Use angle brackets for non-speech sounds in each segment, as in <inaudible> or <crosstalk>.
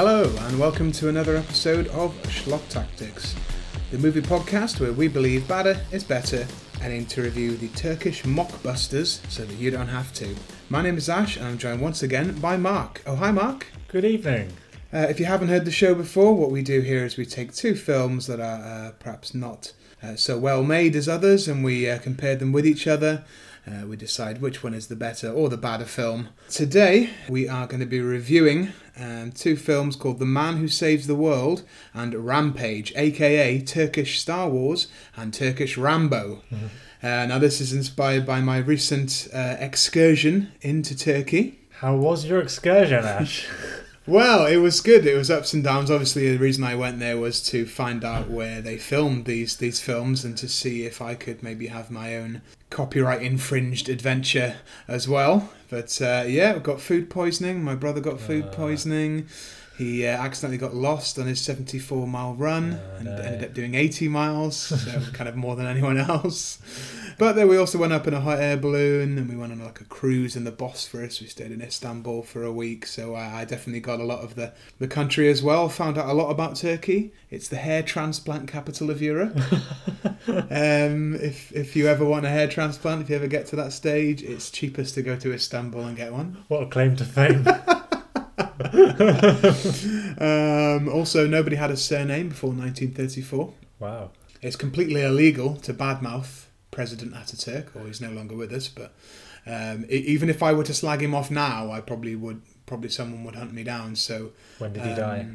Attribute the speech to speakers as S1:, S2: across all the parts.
S1: Hello, and welcome to another episode of Schlock Tactics, the movie podcast where we believe badder is better and aim to review the Turkish mockbusters so that you don't have to. My name is Ash, and I'm joined once again by Mark. Oh, hi, Mark.
S2: Good evening.
S1: Uh, if you haven't heard the show before, what we do here is we take two films that are uh, perhaps not uh, so well made as others and we uh, compare them with each other. Uh, we decide which one is the better or the badder film. Today, we are going to be reviewing um, two films called The Man Who Saves the World and Rampage, aka Turkish Star Wars and Turkish Rambo. Uh, now, this is inspired by my recent uh, excursion into Turkey.
S2: How was your excursion, Ash? <laughs>
S1: Well, it was good. It was ups and downs. Obviously, the reason I went there was to find out where they filmed these these films and to see if I could maybe have my own copyright infringed adventure as well. But uh, yeah, we got food poisoning. My brother got food
S2: Uh.
S1: poisoning. He uh, accidentally got lost on his 74 mile run
S2: Oh,
S1: and
S2: no.
S1: ended up doing 80 miles, so <laughs> kind of more than anyone else. But then we also went up in a hot air balloon and we went on like a cruise in the Bosphorus. We stayed in Istanbul for a week, so I, I definitely got a lot of the, the country as well. Found out a lot about Turkey. It's the hair transplant capital of Europe. <laughs> um, if, if you ever want a hair transplant, if you ever get to that stage, it's cheapest to go to Istanbul and get one.
S2: what a claim to fame. <laughs> <laughs>
S1: Um, also, nobody had a surname before 1934.
S2: wow.
S1: It's completely illegal to badmouth President Ataturk, or he's no longer with us. But um, even if I were to slag him off now, I probably would. Probably someone would hunt me down. So
S2: When did he
S1: um,
S2: die?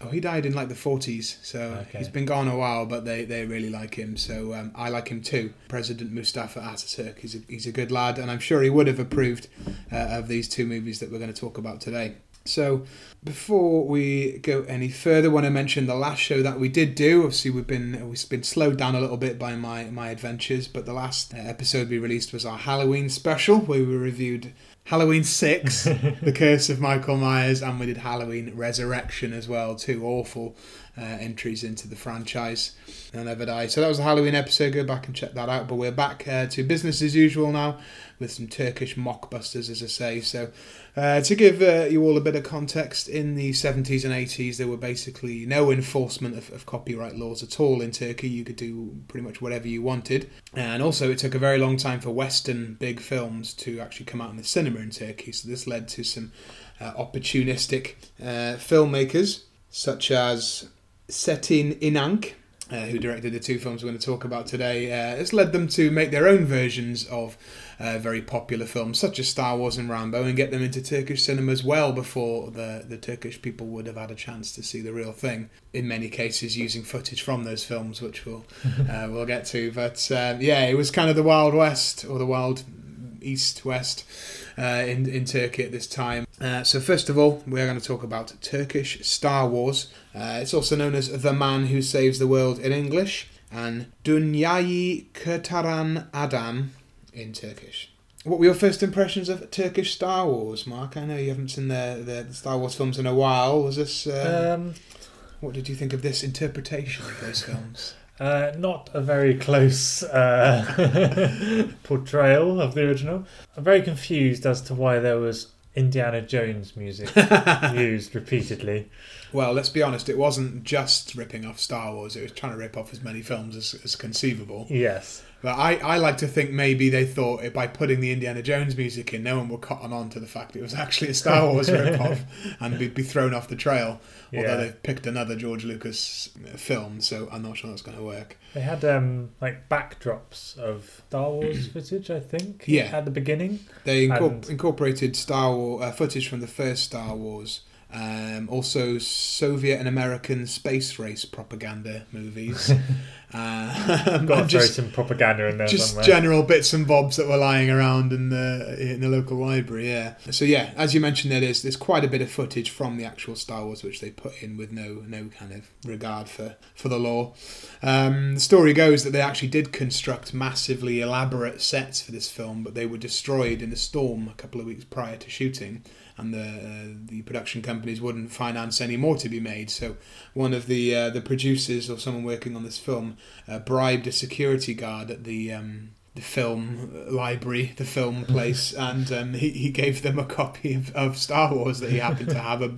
S1: Oh, he died in like the forties, so
S2: Okay.
S1: he's been gone a while. But they, they really like him, so um, I like him too. President Mustafa Ataturk, he's a, he's a good lad, and I'm sure he would have approved uh, of these two movies that we're going to talk about today. So, before we go any further, I want to mention the last show that we did do. Obviously, we've been we've been slowed down a little bit by my my adventures, but the last uh, episode we released was our Halloween special, where we reviewed Halloween Six, <laughs> The Curse of Michael Myers, and we did Halloween Resurrection as well. Two awful uh, entries into the franchise. They'll never die. So that was the Halloween episode. Go back and check that out. But we're back uh, to business as usual now with some Turkish mockbusters, as I say. So, uh, to give uh, you all a bit of context, in the 70s and 80s, there were basically no enforcement of, of copyright laws at all in Turkey. You could do pretty much whatever you wanted. And also, it took a very long time for Western big films to actually come out in the cinema in Turkey. So, this led to some uh, opportunistic uh, filmmakers, such as Cetin Inanc, uh, who directed the two films we're going to talk about today, uh, has led them to make their own versions of uh, very popular films such as Star Wars and Rambo and get them into Turkish cinemas well before the, the Turkish people would have had a chance to see the real thing. In many cases, using footage from those films, which we'll <laughs> uh, we'll get to. But um, yeah, it was kind of the Wild West or the Wild East West uh, in in Turkey at this time. Uh, so first of all, we're going to talk about Turkish Star Wars. Uh, it's also known as The Man Who Saves the World in English and Dünyayı Kurtaran Adam in Turkish. What were your first impressions of Turkish Star Wars, Mark? I know you haven't seen the, the, the Star Wars films in a while. Was this? Uh,
S2: Um,
S1: what did you think of this interpretation of those films? <laughs>
S2: uh, not a very close uh, <laughs> portrayal of the original. I'm very confused as to why there was Indiana Jones music <laughs> used repeatedly.
S1: Well, let's be honest. It wasn't just ripping off Star Wars. It was trying to rip off as many films as, as conceivable.
S2: Yes.
S1: But I, I like to think maybe they thought it by putting the Indiana Jones music in, no one would cotton on to the fact it was actually a Star Wars <laughs> rip-off and be, be thrown off the trail. Although
S2: Yeah.
S1: they've picked another George Lucas film, so I'm not sure that's going to work.
S2: They had um, like backdrops of Star Wars <clears throat> footage, I think.
S1: Yeah.
S2: At the beginning.
S1: They incor-
S2: And-
S1: incorporated Star Wars uh, footage from the first Star Wars, um, also Soviet and American space race propaganda movies. <laughs> uh,
S2: Got to
S1: and
S2: throw
S1: just
S2: some propaganda in there
S1: just
S2: somewhere.
S1: general bits and bobs that were lying around in the in the local library. Yeah. So yeah, as you mentioned, there is there's quite a bit of footage from the actual Star Wars which they put in with no no kind of regard for for the law. Um, the story goes that they actually did construct massively elaborate sets for this film, but they were destroyed in a storm a couple of weeks prior to shooting. And the uh, the production companies wouldn't finance any more to be made, so one of the uh, the producers or someone working on this film uh, bribed a security guard at the um, the film library, the film <laughs> place, and um, he, he gave them a copy of, of Star Wars that he happened to have a,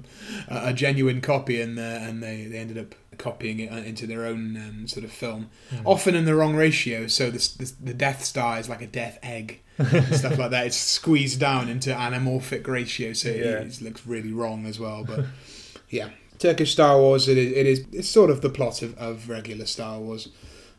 S1: a genuine copy, and uh, and they, they ended up copying it uh, into their own um, sort of film,
S2: Mm.
S1: often in the wrong ratio. So this, this, the Death Star is like a Death Egg, and stuff like that. It's squeezed down into anamorphic ratio, so it,
S2: Yeah.
S1: it looks really wrong as well. But <laughs> yeah, Turkish Star Wars. It is. It is. It's sort of the plot of, of regular Star Wars,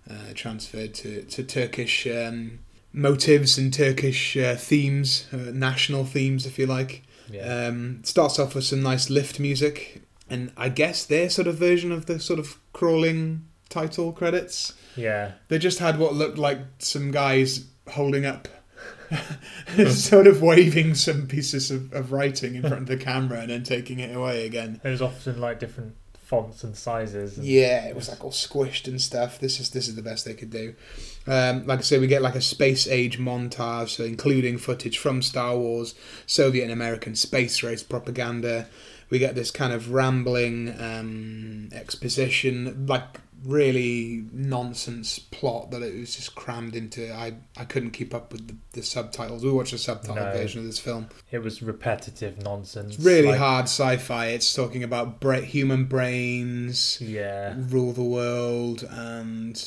S1: uh, transferred to to Turkish um, motives and Turkish uh, themes, uh, national themes, if you like.
S2: Yeah.
S1: Um, starts off with some nice lift music, and I guess their sort of version of the sort of crawling title credits.
S2: yeah.
S1: They just had what looked like some guys holding up, <laughs> sort of waving some pieces of, of writing in front of the camera and then taking it away again.
S2: It was often like different fonts and sizes. And,
S1: Yeah, it was like all squished and stuff. This is this is the best they could do. Um, like I say, we get like a space age montage, so including footage from Star Wars, Soviet and American space race propaganda. We get this kind of rambling um, exposition, like really nonsense plot that it was just crammed into. I, I couldn't keep up with the, the subtitles. We watched a subtitle
S2: No.
S1: version of this film.
S2: It was repetitive nonsense.
S1: It's really
S2: like-
S1: hard sci-fi. It's talking about bra- human brains,
S2: Yeah.
S1: rule the world and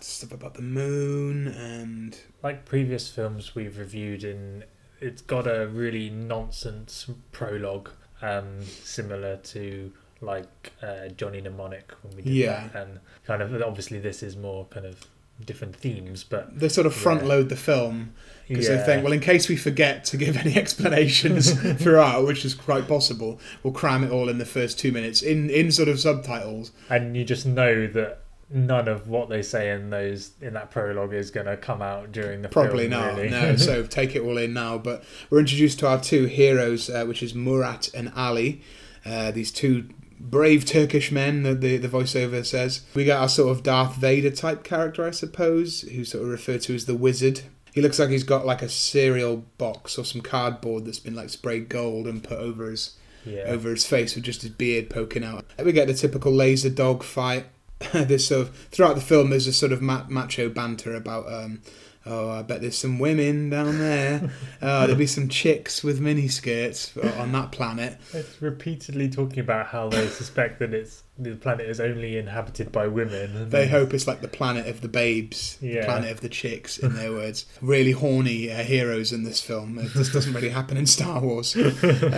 S1: stuff about the moon and
S2: Like previous films we've reviewed, in it's got a really nonsense prologue, um, similar to like uh, Johnny Mnemonic when we did
S1: Yeah.
S2: that, and kind of obviously this is more kind of different themes, but
S1: they sort of front
S2: Yeah.
S1: load the film because
S2: yeah,
S1: they think well in case we forget to give any <laughs> explanations <laughs> throughout which is quite possible we'll cram it all in the first two minutes in in sort of subtitles
S2: and you just know that none of what they say in those in that prologue is going to come out during the
S1: probably
S2: film,
S1: not
S2: really.
S1: no <laughs> so take it all in now but we're introduced to our two heroes uh, which is murat and ali uh, these two brave turkish men that the, the voiceover says we got our sort of darth vader type character i suppose who's sort of referred to as the wizard he looks like he's got like a cereal box or some cardboard that's been like sprayed gold and put over his
S2: yeah,
S1: over his face with just his beard poking out. We get the typical laser dog fight. <laughs> this sort of throughout the film, there's a sort of ma- macho banter about, um, oh, I bet there's some women down there. <laughs> oh, there'll be some chicks with mini skirts on that planet.
S2: It's repeatedly talking about how they suspect that it's the planet is only inhabited by women.
S1: They hope it's like the planet of the babes, the planet of the chicks, in their words. Really horny uh, heroes in this film. It just doesn't really happen in Star Wars. <laughs>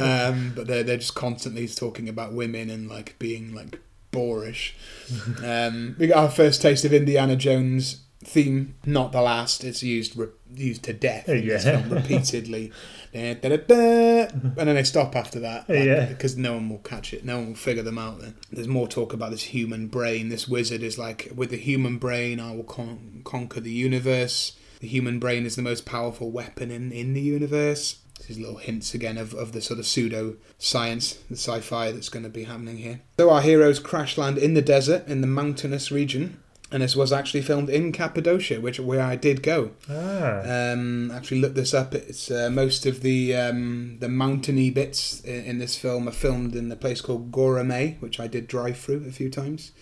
S1: Um, but they're, they're just constantly talking about women and like being like boorish. <laughs> Um, we got our first taste of Indiana Jones theme, not the last. It's used re- used to death in this film <laughs> repeatedly. Da, da, da, and then they stop after that
S2: Yeah.
S1: because no one will catch it. No one will figure them out. Then there's more talk about this human brain. This wizard is like, with the human brain, I will con- conquer the universe. The human brain is the most powerful weapon in, in the universe. These little hints again of, of the sort of pseudo science, the sci fi that's going to be happening here. So our heroes crash land in the desert in the mountainous region, and this was actually filmed in Cappadocia, which where I did go.
S2: Ah,
S1: Um, actually looked this up. It's uh, most of the um, the mountainy bits in, in this film are filmed in the place called Goreme, which I did drive through a few times.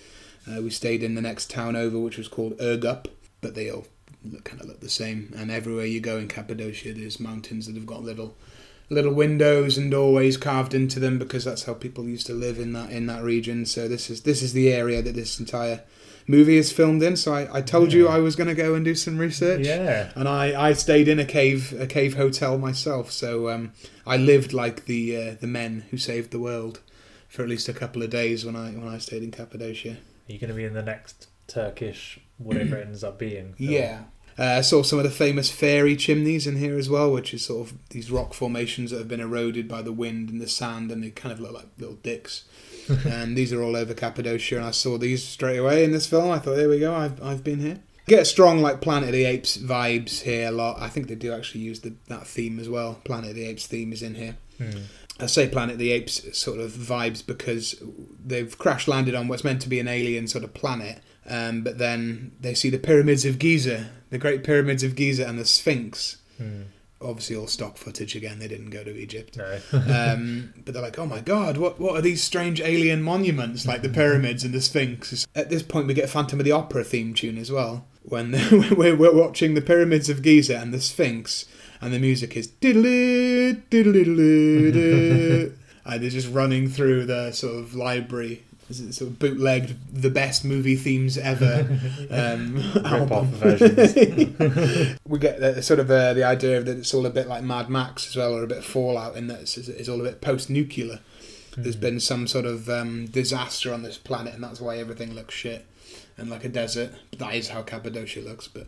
S1: Uh, we stayed in the next town over, which was called Urgup, but they all look, kind of look the same. And everywhere you go in Cappadocia, there's mountains that have got little little windows and doorways carved into them because that's how people used to live in that in that region. So this is this is the area that this entire movie is filmed in. So I, I told you I was going to go and do some research
S2: yeah.
S1: and I, I stayed in a cave a cave hotel myself. So um, I lived like the uh, the men who saved the world for at least a couple of days when I when I stayed in Cappadocia.
S2: Are you going to be in the next Turkish, whatever it ends up being? film?
S1: Yeah. Uh, I saw some of the famous fairy chimneys in here as well, which is sort of these rock formations that have been eroded by the wind and the sand, and they kind of look like little dicks. <laughs> and these are all over Cappadocia, and I saw these straight away in this film. I thought, there we go, I've, I've been here. Get strong like Planet of the Apes vibes here a lot. I think they do actually use the, that theme as well. Planet of the Apes theme is in here.
S2: Hmm.
S1: I say Planet of the Apes sort of vibes because they've crash landed on what's meant to be an alien sort of planet, um, but then they see the pyramids of Giza, the Great Pyramids of Giza, and the Sphinx.
S2: Hmm.
S1: Obviously, all stock footage again. They didn't go to Egypt.
S2: No. <laughs>
S1: Um, but they're like, oh my god, what what are these strange alien monuments like the pyramids and the Sphinx? At this point, we get Phantom of the Opera theme tune as well, when <laughs> we're, we're watching the pyramids of Giza and the Sphinx, and the music is diddly diddly <laughs> and they're just running through the sort of library. Sort of bootlegged the best movie themes ever <laughs> um, album.
S2: versions. <laughs>
S1: we get the, sort of uh, the idea that it's all a bit like Mad Max as well, or a bit Fallout in that it's, it's all a bit post-nuclear. There's
S2: Hmm.
S1: been some sort of um, disaster on this planet, and that's why everything looks shit and like a desert. That is how Cappadocia looks, but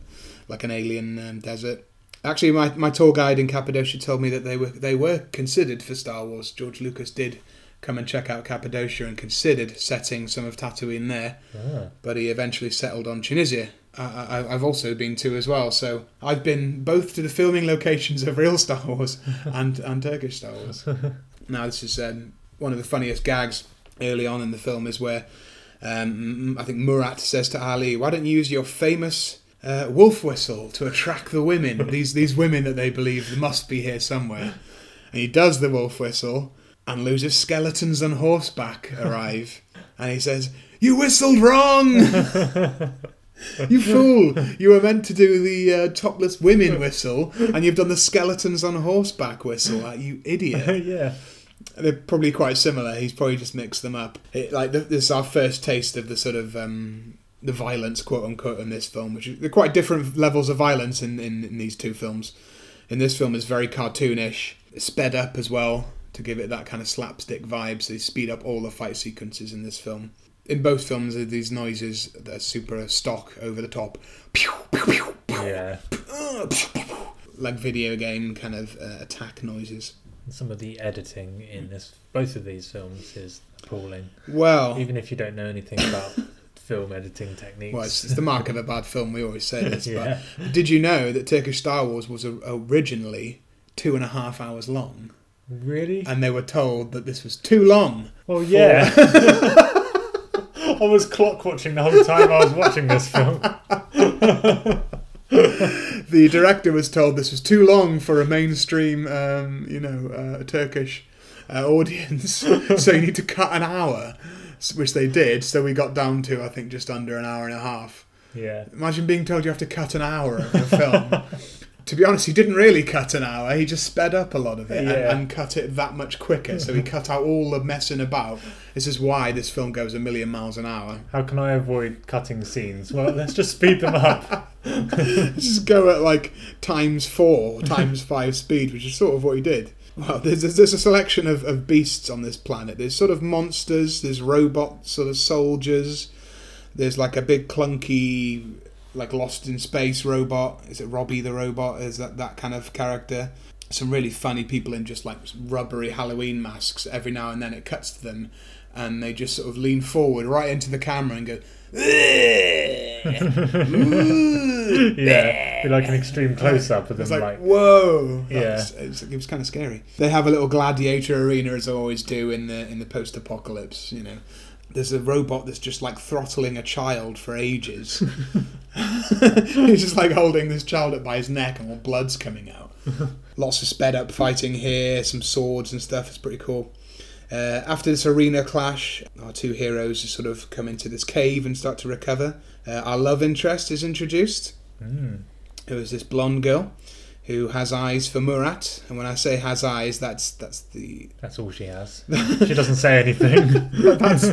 S1: like an alien um, desert. Actually, my, my tour guide in Cappadocia told me that they were they were considered for Star Wars. George Lucas did come and check out Cappadocia and considered setting some of Tatooine there,
S2: Ah.
S1: but he eventually settled on Tunisia. I, I, I've also been to as well, so I've been both to the filming locations of real Star Wars <laughs> and, and Turkish Star Wars. <laughs> now, this is um, one of the funniest gags early on in the film is where um, I think Murat says to Ali, "Why don't you use your famous uh, wolf whistle to attract the women? these these women that they believe must be here somewhere." And he does the wolf whistle, and loses skeletons on horseback arrive, and he says, "You whistled wrong." You fool! You were meant to do the uh, topless women whistle, and you've done the skeletons on horseback whistle. Like, you idiot! <laughs>
S2: yeah.
S1: They're probably quite similar. He's probably just mixed them up. It, like this is our first taste of the sort of um, the violence, quote unquote, in this film. Which they're quite different levels of violence in, in, in these two films. In this film, is very cartoonish, sped up as well to give it that kind of slapstick vibe. So they speed up all the fight sequences in this film. In both films, there are these noises that are super stock, over the top, pew, pew, pew,
S2: Yeah.
S1: pew, like video game kind of uh, attack noises.
S2: Some of the editing in this, both of these films, is appalling.
S1: Well,
S2: Even if you don't know anything about <laughs> film editing techniques.
S1: Well, it's, it's the mark of a bad film. We always say this. <laughs>
S2: yeah.
S1: But did you know that Turkish Star Wars was originally two and a half hours long,
S2: Really?
S1: and they were told that this was too long?
S2: Well, yeah. <laughs> <laughs> I was clock watching the whole time I was watching this film. <laughs>
S1: The director was told this was too long for a mainstream, um, you know, uh, Turkish uh, audience, so you need to cut an hour, which they did. So we got down to I think just under an hour and a half.
S2: Yeah.
S1: Imagine being told you have to cut an hour of a film. To be honest, he didn't really cut an hour. He just sped up a lot of it
S2: Yeah.
S1: and, and cut it that much quicker. So he <laughs> cut out all the messing about. This is why this film goes a million miles an hour.
S2: How can I avoid cutting scenes? Well, let's just speed them up. <laughs>
S1: just go at like times four, times <laughs> five speed, which is sort of what he did. Well, there's, there's, there's a selection of, of beasts on this planet. There's sort of monsters, there's robots, sort of soldiers, there's like a big clunky, like lost in space robot. Is it Robby the robot? Is that that kind of character? Some really funny people in just like rubbery Halloween masks. Every now and then it cuts to them, and they just sort of lean forward right into the camera and go. <laughs>
S2: Yeah. Be like an extreme close up of them,
S1: it's like,
S2: like,
S1: whoa!
S2: Yeah.
S1: It's- it was kind of scary. They have a little gladiator arena as they always do in the in the post apocalypse. You know, there's a robot that's just like throttling a child for ages. <laughs> <laughs> He's just like holding this child up by his neck, and all blood's coming out. <laughs> Lots of sped up fighting here, some swords and stuff. It's pretty cool. Uh, after this arena clash, our two heroes sort of come into this cave and start to recover. Uh, our love interest is introduced
S2: mm,
S1: who is this blonde girl who has eyes for Murat. And when I say has eyes, that's that's the
S2: that's all she has. She doesn't say anything. <laughs>
S1: that's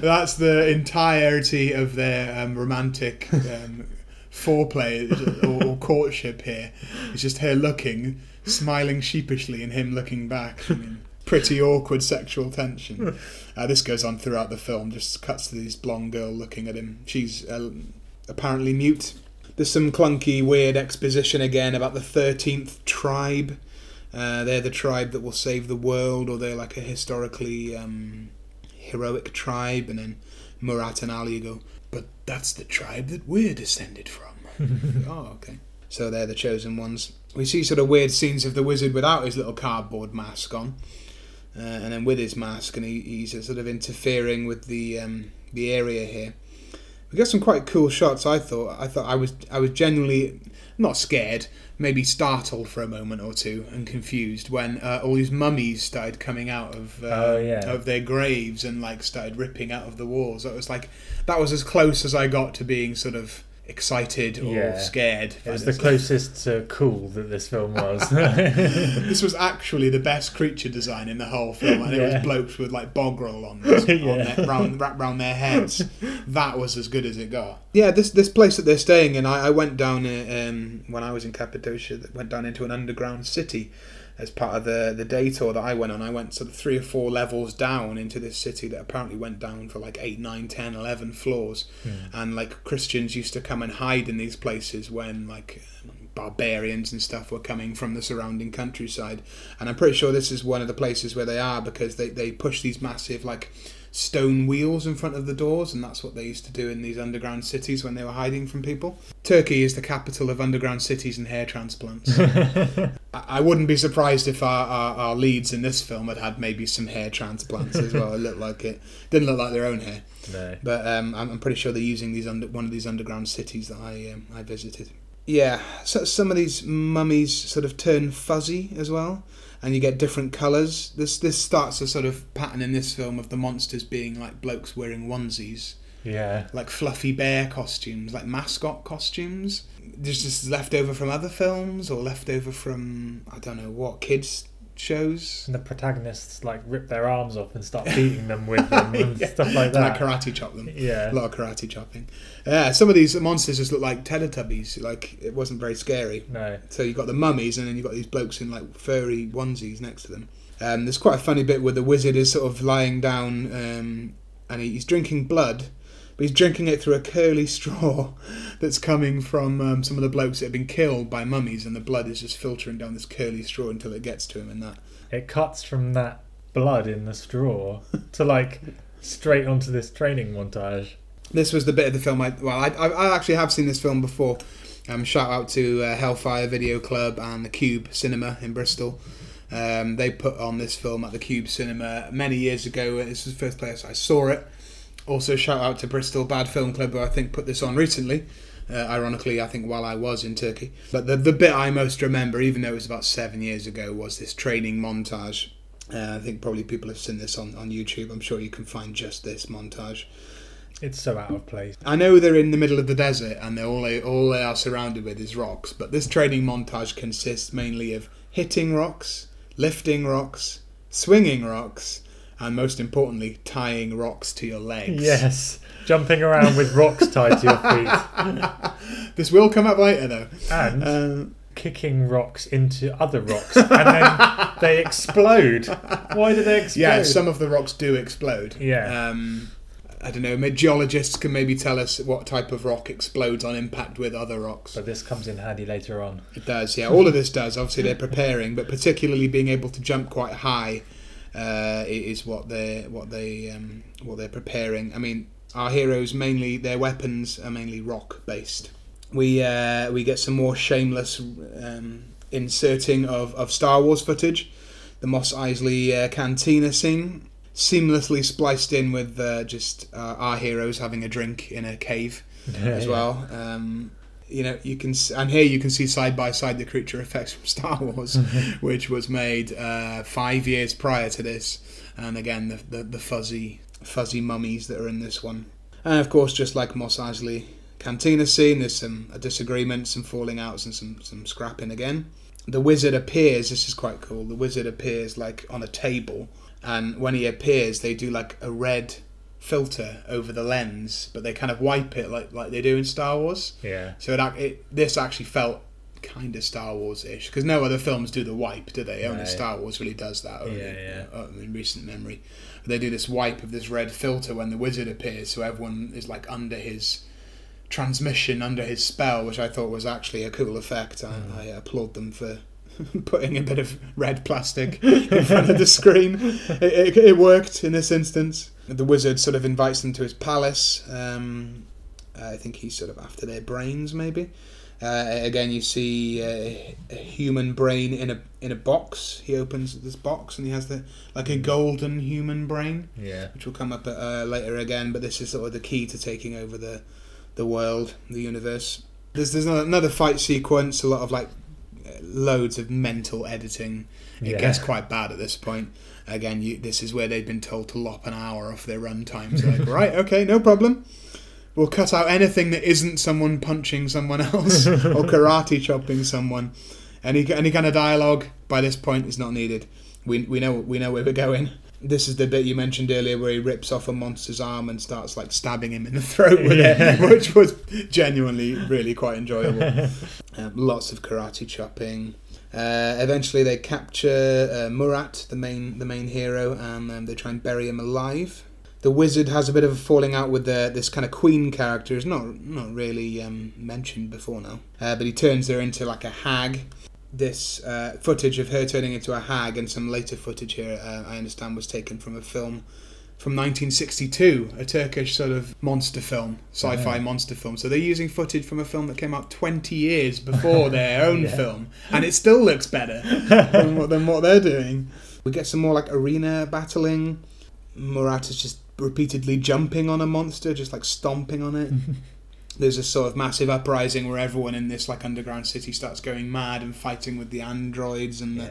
S1: that's the entirety of their um, romantic um, foreplay or, or courtship here. It's just her looking, smiling sheepishly, and him looking back. I mean, pretty awkward sexual tension. Uh, this goes on throughout the film. Just cuts to this blonde girl looking at him. She's uh, apparently mute. There's some clunky, weird exposition again about the thirteenth tribe. Uh, they're the tribe that will save the world, or they're like a historically um, heroic tribe. And then Murat and Ali go, but that's the tribe that we're descended from. <laughs> oh, okay. So they're the chosen ones. We see sort of weird scenes of the wizard without his little cardboard mask on, uh, and then with his mask, and he, he's sort of interfering with the um, the area here. We got some quite cool shots. I thought. I thought I was I was genuinely not scared, maybe startled for a moment or two, and confused when uh, all these mummies started coming out of uh,
S2: Oh, yeah.
S1: of their graves and like started ripping out of the walls. That was like that was as close as I got to being sort of excited or
S2: Yeah.
S1: scared.
S2: It was the closest to cool that this film was. <laughs>
S1: this was actually the best creature design in the whole film, and it was blokes with like bog roll on, <laughs> on
S2: Yeah.
S1: their, round, wrapped round their heads. That was as good as it got. Yeah, this this place that they're staying in, I, I went down uh, um, when I was in Cappadocia. that Went down into an underground city as part of the the day tour that I went on. I went sort of three or four levels down into this city that apparently went down for like eight, nine, ten, eleven floors hmm. and like Christians used to come and hide in these places when like barbarians and stuff were coming from the surrounding countryside and I'm pretty sure this is one of the places where they are because they, they push these massive like stone wheels in front of the doors and that's what they used to do in these underground cities when they were hiding from people Turkey is the capital of underground cities and hair transplants <laughs> I wouldn't be surprised if our, our, our leads in this film had had maybe some hair transplants as well. It looked like it didn't look like their own hair.
S2: no.
S1: But um, I'm, I'm pretty sure they're using these under one of these underground cities that I um, I visited. Yeah, so some of these mummies sort of turn fuzzy as well, and you get different colours. This this starts a sort of pattern in this film of the monsters being like blokes wearing onesies,
S2: Yeah.
S1: like fluffy bear costumes, like mascot costumes. This is left over from other films or left over from I don't know what kids shows.
S2: And the protagonists like rip their arms off and start beating them with them <laughs> and
S1: Yeah.
S2: stuff like that.
S1: karate chop them.
S2: yeah.
S1: A lot of karate chopping. Yeah, some of these monsters just look like Teletubbies. Like it wasn't very scary.
S2: No.
S1: So you got the mummies, and then you have got these blokes in like furry onesies next to them. Um, there's quite a funny bit where the wizard is sort of lying down, um, and he's drinking blood, but he's drinking it through a curly <laughs> straw that's coming from um, some of the blokes that have been killed by mummies, and the blood is just filtering down this curly straw until it gets to him, and that.
S2: It cuts from that blood in the straw <laughs> to like straight onto this training montage.
S1: This was the bit of the film I well, I, I, actually have seen this film before. Um, shout out to uh, Hellfire Video Club and the Cube Cinema in Bristol. Um, they put on this film at the Cube Cinema many years ago. This was the first place I saw it. Also, shout out to Bristol Bad Film Club, who I think put this on recently. Uh, ironically, I think while I was in Turkey. But the, the bit I most remember, even though it was about seven years ago, was this training montage. Uh, I think probably people have seen this on, on YouTube. I'm sure you can find just this montage.
S2: It's so out of place.
S1: I know they're in the middle of the desert and they're all they, all they are surrounded with is rocks, but this training montage consists mainly of hitting rocks, lifting rocks, swinging rocks, and most importantly, tying rocks to your legs.
S2: Yes. Jumping around with rocks tied to your feet. <laughs>
S1: This will come up later though.
S2: And
S1: Um,
S2: kicking rocks into other rocks. And then they explode. Why do they <laughs> explode?
S1: yeah, some of the rocks do explode.
S2: Yeah.
S1: Um, I don't know. Geologists can maybe tell us what type of rock explodes on impact with other rocks.
S2: But this comes in handy later on.
S1: It does, yeah. All of this does. Obviously, they're preparing, but particularly being able to jump quite high uh, is what they what they um, what they're preparing. I mean, our heroes mainly their weapons are mainly rock based. We uh, we get some more shameless um, inserting of, of Star Wars footage. The Mos Eisley uh, cantina scene seamlessly spliced in with uh, just uh, our heroes having a drink in a cave <laughs> as well. Um, you know, you can, and here you can see side by side the creature effects from Star <laughs> Wars, <laughs> which was made uh, five years prior to this, and again the, the the fuzzy fuzzy mummies that are in this one, and of course just like Mos Eisley cantina scene, there's some a disagreement, some falling outs, and some some scrapping again. The wizard appears. This is quite cool. The wizard appears like on a table, and when he appears, they do like a red filter over the lens, but they kind of wipe it like like they do in Star Wars.
S2: Yeah.
S1: So it, it this actually felt kind of Star Wars ish because no other films do the wipe, do they? Only. Star Wars really does that. Only,
S2: Yeah,
S1: uh, in recent memory, they do this wipe of this red filter when the wizard appears, so everyone is like under his transmission, under his spell, which I thought was actually a cool effect. I, I applaud them for. <laughs> Putting a bit of red plastic in front of the screen, it, it, it worked in this instance. The wizard sort of invites them to his palace. Um, I think he's sort of after their brains, maybe. Uh, again, you see uh, a human brain in a in a box. He opens this box and he has the like a golden human brain,
S2: Yeah.
S1: which will come up uh, later again. But this is sort of the key to taking over the the world, the universe. There's there's another fight sequence. A lot of like loads of mental editing. It
S2: Yeah.
S1: gets quite bad at this point. Again, you, this is where they've been told to lop an hour off their run times. Like, <laughs> right, okay, no problem. We'll cut out anything that isn't someone punching someone else <laughs> or karate chopping someone. Any any kind of dialogue by this point is not needed. We we know we know where we're going. This is the bit you mentioned earlier where he rips off a monster's arm and starts like stabbing him in the <laughs> throat with
S2: Yeah.
S1: it, which was genuinely really quite enjoyable. <laughs> Um, lots of karate chopping. Uh, eventually, they capture uh, Murat, the main the main hero, and um, they try and bury him alive. The wizard has a bit of a falling out with the, this kind of queen character. Is not not really um, mentioned before now, uh, but he turns her into like a hag. This uh, footage of her turning into a hag and some later footage here, uh, I understand, was taken from a film from 1962, a Turkish sort of monster film, sci-fi
S2: Yeah.
S1: monster film. So they're using footage from a film that came out 20 years <laughs> before their own
S2: Yeah.
S1: film, and it still looks better <laughs> than, what, than what they're doing. We get some more like arena battling. Murat is just repeatedly jumping on a monster, just like stomping on it. <laughs> There's a sort of massive uprising where everyone in this like underground city starts going mad and fighting with the androids and the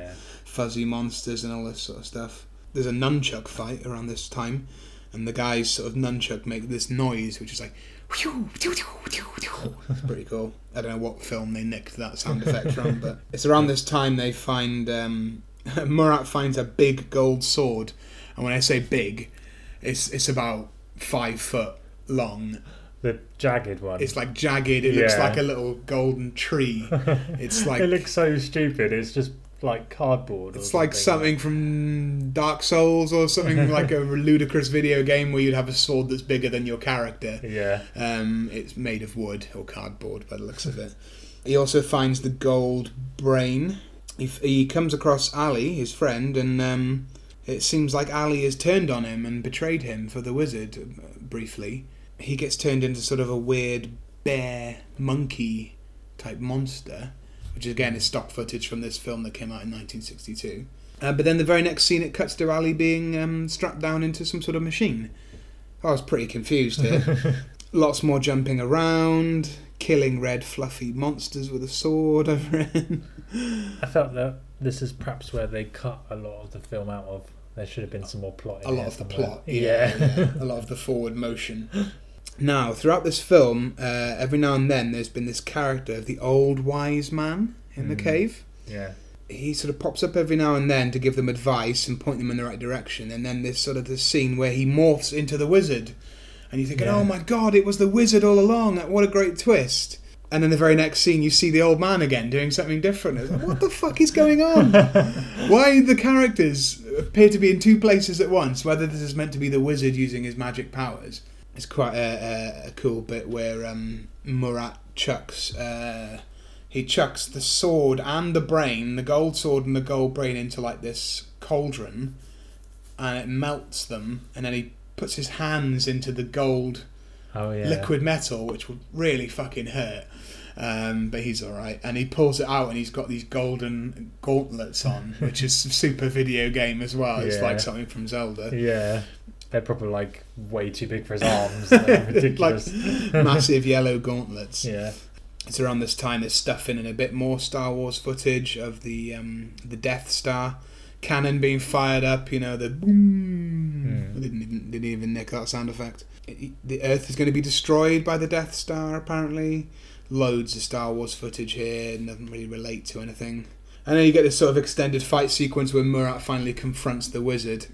S1: fuzzy monsters and all this sort of stuff. There's a nunchuck fight around this time, and the guys sort of nunchuck make this noise, which is like. It's pretty cool. I don't know what film they nicked that sound effect from, but it's around this time they find um, <laughs> Murat finds a big gold sword, and when I say big, it's it's about five foot long.
S2: The jagged one.
S1: It's like jagged. It looks like a little golden tree. <laughs> It's like
S2: it looks so stupid. It's just like cardboard. Or
S1: It's like something from Dark Souls or something <laughs> like a ludicrous video game where you'd have a sword that's bigger than your character.
S2: Yeah.
S1: Um, it's made of wood or cardboard by the looks of it. He also finds the gold brain. He, he comes across Ali, his friend, and um, it seems like Ali has turned on him and betrayed him for the wizard uh, briefly. He gets turned into sort of a weird bear monkey type monster, which again is stock footage from this film that came out in 1962. Uh, but then the very next scene, it cuts to Ali being um, strapped down into some sort of machine. I was pretty confused here. <laughs> Lots more jumping around, killing red fluffy monsters with a sword over it.
S2: I felt that this is perhaps where they cut a lot of the film out of. There should have been some more plot. In
S1: a lot of the
S2: somewhere.
S1: plot.
S2: Yeah.
S1: yeah, a lot of the forward motion. <laughs> Now, throughout this film, uh, every now and then there's been this character of the old wise man in the
S2: Mm.
S1: cave.
S2: yeah.
S1: He sort of pops up every now and then to give them advice and point them in the right direction. And then there's sort of this scene where he morphs into the wizard. And you're thinking,
S2: Yeah.
S1: oh my god, it was the wizard all along. What a great twist. And then the very next scene, you see the old man again doing something different. It's like, what the fuck is going on? <laughs> Why the characters appear to be in two places at once? Whether this is meant to be the wizard using his magic powers. It's quite a, a, a cool bit where um, Murat chucks. Uh, he chucks the sword and the brain, the gold sword and the gold brain, into like this cauldron, and it melts them. And then he puts his hands into the gold
S2: Oh yeah.
S1: liquid metal, which would really fucking hurt. Um, but he's all right, and he pulls it out, and he's got these golden gauntlets on, which is <laughs> super video game as well. It's
S2: Yeah.
S1: like something from Zelda.
S2: Yeah. They're probably like way too big for his <laughs> arms. They're ridiculous.
S1: Massive yellow gauntlets.
S2: yeah.
S1: It's around this time there's stuff in and a bit more Star Wars footage of the um, the Death Star cannon being fired up. You know the boom. I didn't even didn't even nick that sound effect. It- the Earth is going to be destroyed by the Death Star. Apparently, loads of Star Wars footage here. Doesn't really relate to anything. And then you get this sort of extended fight sequence where Murat finally confronts the wizard,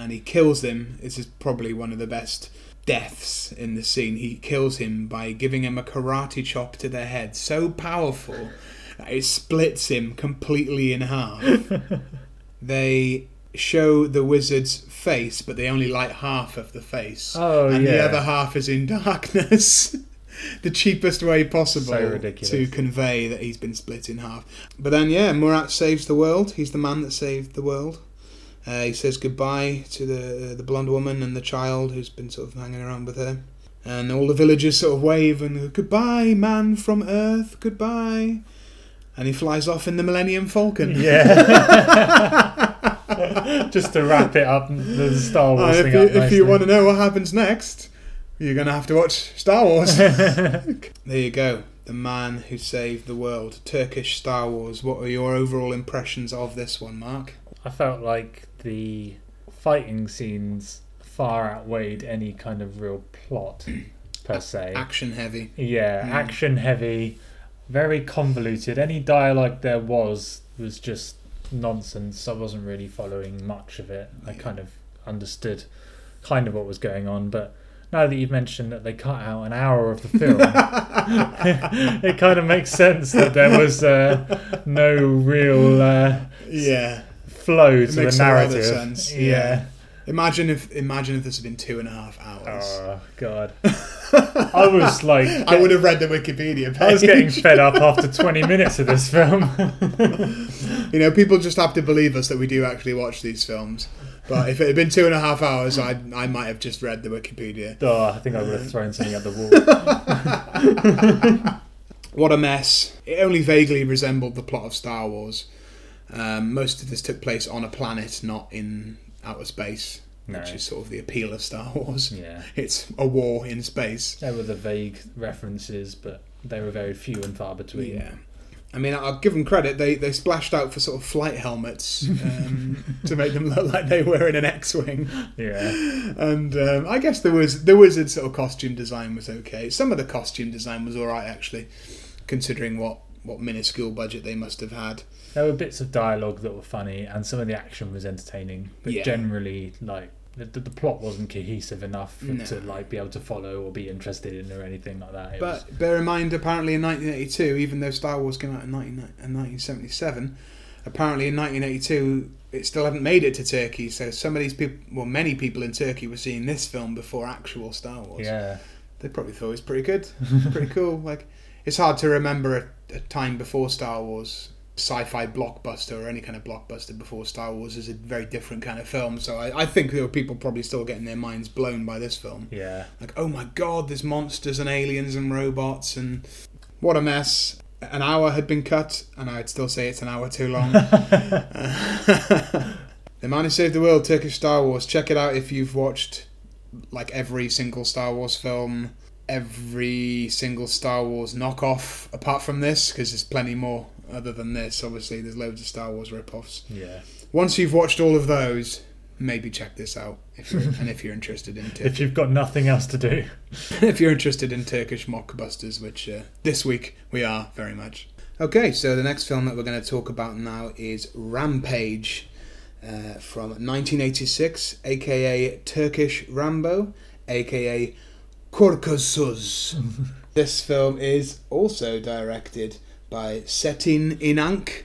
S1: and he kills him. This is probably one of the best deaths in the scene. He kills him by giving him a karate chop to the head, so powerful that it splits him completely in half. <laughs> they show the wizard's face, but they only light half of the face,
S2: Oh
S1: and
S2: yeah.
S1: the other half is in <laughs> darkness. the cheapest way possible
S2: So
S1: to convey that he's been split in half. But then, yeah, Murat saves the world. He's the man that saved the world. Uh, he says goodbye to the the blonde woman and the child who's been sort of hanging around with her. And all the villagers sort of wave and goodbye, man from Earth, goodbye. And he flies off in the Millennium Falcon.
S2: Yeah. <laughs> Just to wrap it up, the Star
S1: Uh,
S2: Wars
S1: if,
S2: thing
S1: you,
S2: up
S1: if you want to know what happens next, you're going to have to watch Star Wars. <laughs> there you go. The man who saved the world. Turkish Star Wars. What are your overall impressions of this one, Mark?
S2: I felt like the fighting scenes far outweighed any kind of real plot. <clears throat> per se.
S1: Action heavy.
S2: Yeah,
S1: Mm.
S2: action heavy, very convoluted. Any dialogue there was was just nonsense. I wasn't really following much of it. I kind of understood kind of what was going on, but now that you've mentioned that they cut out an hour of the film, <laughs> <laughs> it kind of makes sense that there was uh, no real uh,
S1: Yeah.
S2: Flow
S1: It
S2: to the
S1: makes a lot of
S2: narrative.
S1: sense,
S2: Yeah.
S1: yeah. Imagine if imagine if this had been two and a half hours.
S2: Oh god. I was like <laughs>
S1: I would have read the Wikipedia page.
S2: I was getting fed up after 20 minutes of this film. <laughs>
S1: You know, people just have to believe us that we do actually watch these films. But if it had been two and a half hours, I I might have just read the Wikipedia.
S2: Oh, I think I would have thrown something at the wall. <laughs>
S1: What a mess! It only vaguely resembled the plot of Star Wars. Um, most of this took place on a planet, not in outer space,
S2: No.
S1: which is sort of the appeal of Star Wars. <laughs>
S2: Yeah.
S1: It's a war in space.
S2: There were the vague references, but they were very few and far between.
S1: Yeah. I mean, I'll give them credit. They they splashed out for sort of flight helmets um, <laughs> to make them look like they were in an X-wing,
S2: Yeah. <laughs>
S1: and um, I guess there was there was a sort of costume design was okay. Some of the costume design was all right actually, considering what what minuscule budget they must have had.
S2: There were bits of dialogue that were funny, and some of the action was entertaining. But
S1: Yeah.
S2: generally, like the, the, plot wasn't cohesive enough
S1: No.
S2: to like be able to follow or be interested in or anything like that. It was-
S1: But bear in mind, apparently in 1982, even though Star Wars came out in 19, in 1977, apparently in 1982 it still hadn't made it to Turkey. So some of these people, well, many people in Turkey were seeing this film before actual Star Wars.
S2: yeah,
S1: They probably thought it was pretty good, pretty <laughs> cool. Like it's hard to remember a, a time before Star Wars. Sci-fi blockbuster or any kind of blockbuster before Star Wars is a very different kind of film. So I, I think there were people probably still getting their minds blown by this film.
S2: Yeah.
S1: like oh my god there's monsters and aliens and robots and what a mess. An hour had been cut and i'd still say it's an hour too long. <laughs> <laughs> The man who saved the world turkish star wars. Check it out if you've watched like every single star wars film every single star wars knockoff apart from this because there's plenty more other than this obviously there's loads of star wars rip-offs
S2: Yeah.
S1: once you've watched all of those maybe check this out if you're and if you're interested in <laughs> Turkish
S2: If you've got nothing else to do. <laughs>
S1: if you're interested in Turkish mockbusters, which uh, this week we are very much. Okay, so the next film that we're going to talk about now is Rampage uh, from 1986, aka Turkish Rambo, aka Korkusuz. <laughs> this film is also directed by Cetin Inanc,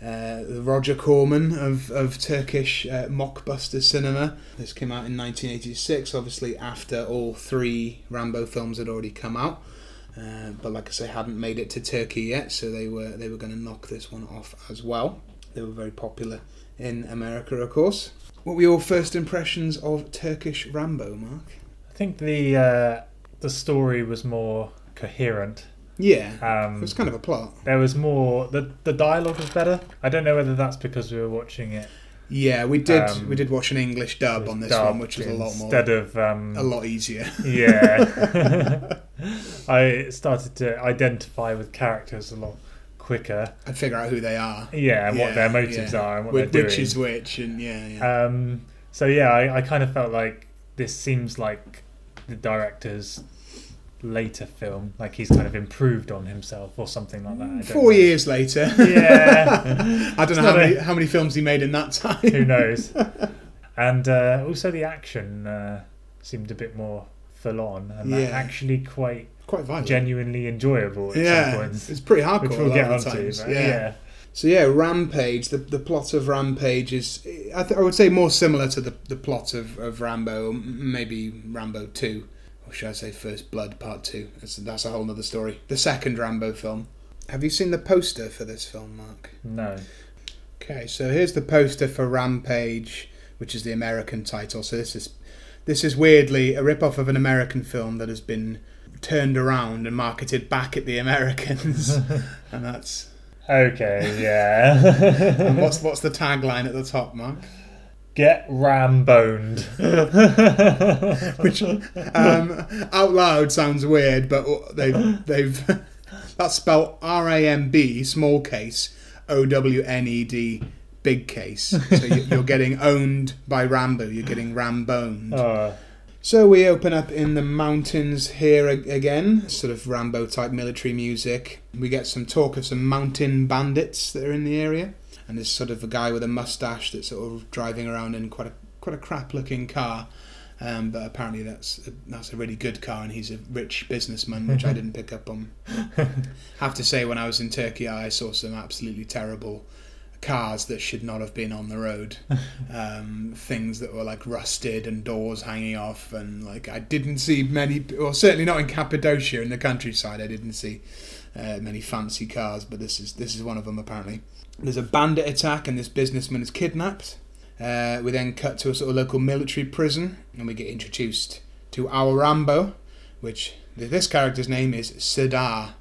S1: uh, the Roger Corman of, of Turkish uh, mockbuster cinema. This came out in 1986, obviously after all three Rambo films had already come out. Uh, but like I say, hadn't made it to Turkey yet, so they were they were going to knock this one off as well. They were very popular in America, of course. What were your first impressions of Turkish Rambo, Mark?
S2: I think the uh, the story was more coherent.
S1: Yeah, it
S2: Um,
S1: was kind of a plot.
S2: there was more. The the dialogue was better. I don't know whether that's because we were watching it
S1: Yeah, we did
S2: Um,
S1: we did watch an English dub on this
S2: dubbed
S1: one, which was a lot more
S2: instead of um,
S1: a lot easier.
S2: Yeah. <laughs> <laughs> I started to identify with characters a lot quicker.
S1: and figure out who they are,
S2: Yeah, and what their motives
S1: yeah.
S2: are and what
S1: which,
S2: they're doing.
S1: which is which, and yeah, yeah.
S2: Um, so yeah, I, I kind of felt like this seems like the director's later film, like he's kind of improved on himself or something like that.
S1: Four
S2: know.
S1: years later, <laughs>
S2: Yeah. <laughs>
S1: I don't know how
S2: a-
S1: many how many films he made in that time.
S2: Who knows? <laughs> and uh, also the action uh, seemed a bit more full on and
S1: Yeah.
S2: actually quite
S1: Quite violent.
S2: genuinely enjoyable at
S1: yeah,
S2: some points.
S1: it's pretty hardcore.
S2: Which we'll get onto.
S1: times. yeah.
S2: yeah.
S1: So yeah, Rampage. The the plot of Rampage is, I, th- I would say, more similar to the the plot of, of Rambo, maybe Rambo Two, or should I say First Blood Part Two? That's that's a whole other story. The second Rambo film. Have you seen the poster for this film, Mark?
S2: No.
S1: Okay, so here's the poster for Rampage, which is the American title. So this is this is weirdly a rip-off of an American film that has been turned around and marketed back at the Americans, <laughs> and that's
S2: Okay, yeah. <laughs>
S1: and what's <laughs> what's the tagline at the top, Mark?
S2: Get ramboned. <laughs>
S1: Which um, out loud sounds weird, but they've they've <laughs> that's spelled R A M B small case O W N E D big case. So you- you're getting owned by Rambo. You're getting ramboned.
S2: oh,
S1: So we open up in the mountains here again, sort of Rambo type military music. We get some talk of some mountain bandits that are in the area, and there's sort of a guy with a mustache that's sort of driving around in quite a quite a crap looking car. Um, but apparently that's a, that's a really good car, and he's a rich businessman, which I <laughs> didn't pick up on. have to say, when I was in Turkey, I saw some absolutely terrible cars that should not have been on the road. <laughs> Um, things that were like rusted and doors hanging off, and like I didn't see many, or certainly not in Cappadocia in the countryside. I didn't see uh, many fancy cars, but this is this is one of them apparently. There's a bandit attack, and this businessman is kidnapped. Uh, we then cut to a sort of local military prison, and we get introduced to our Rambo, which this character's name is Sadar.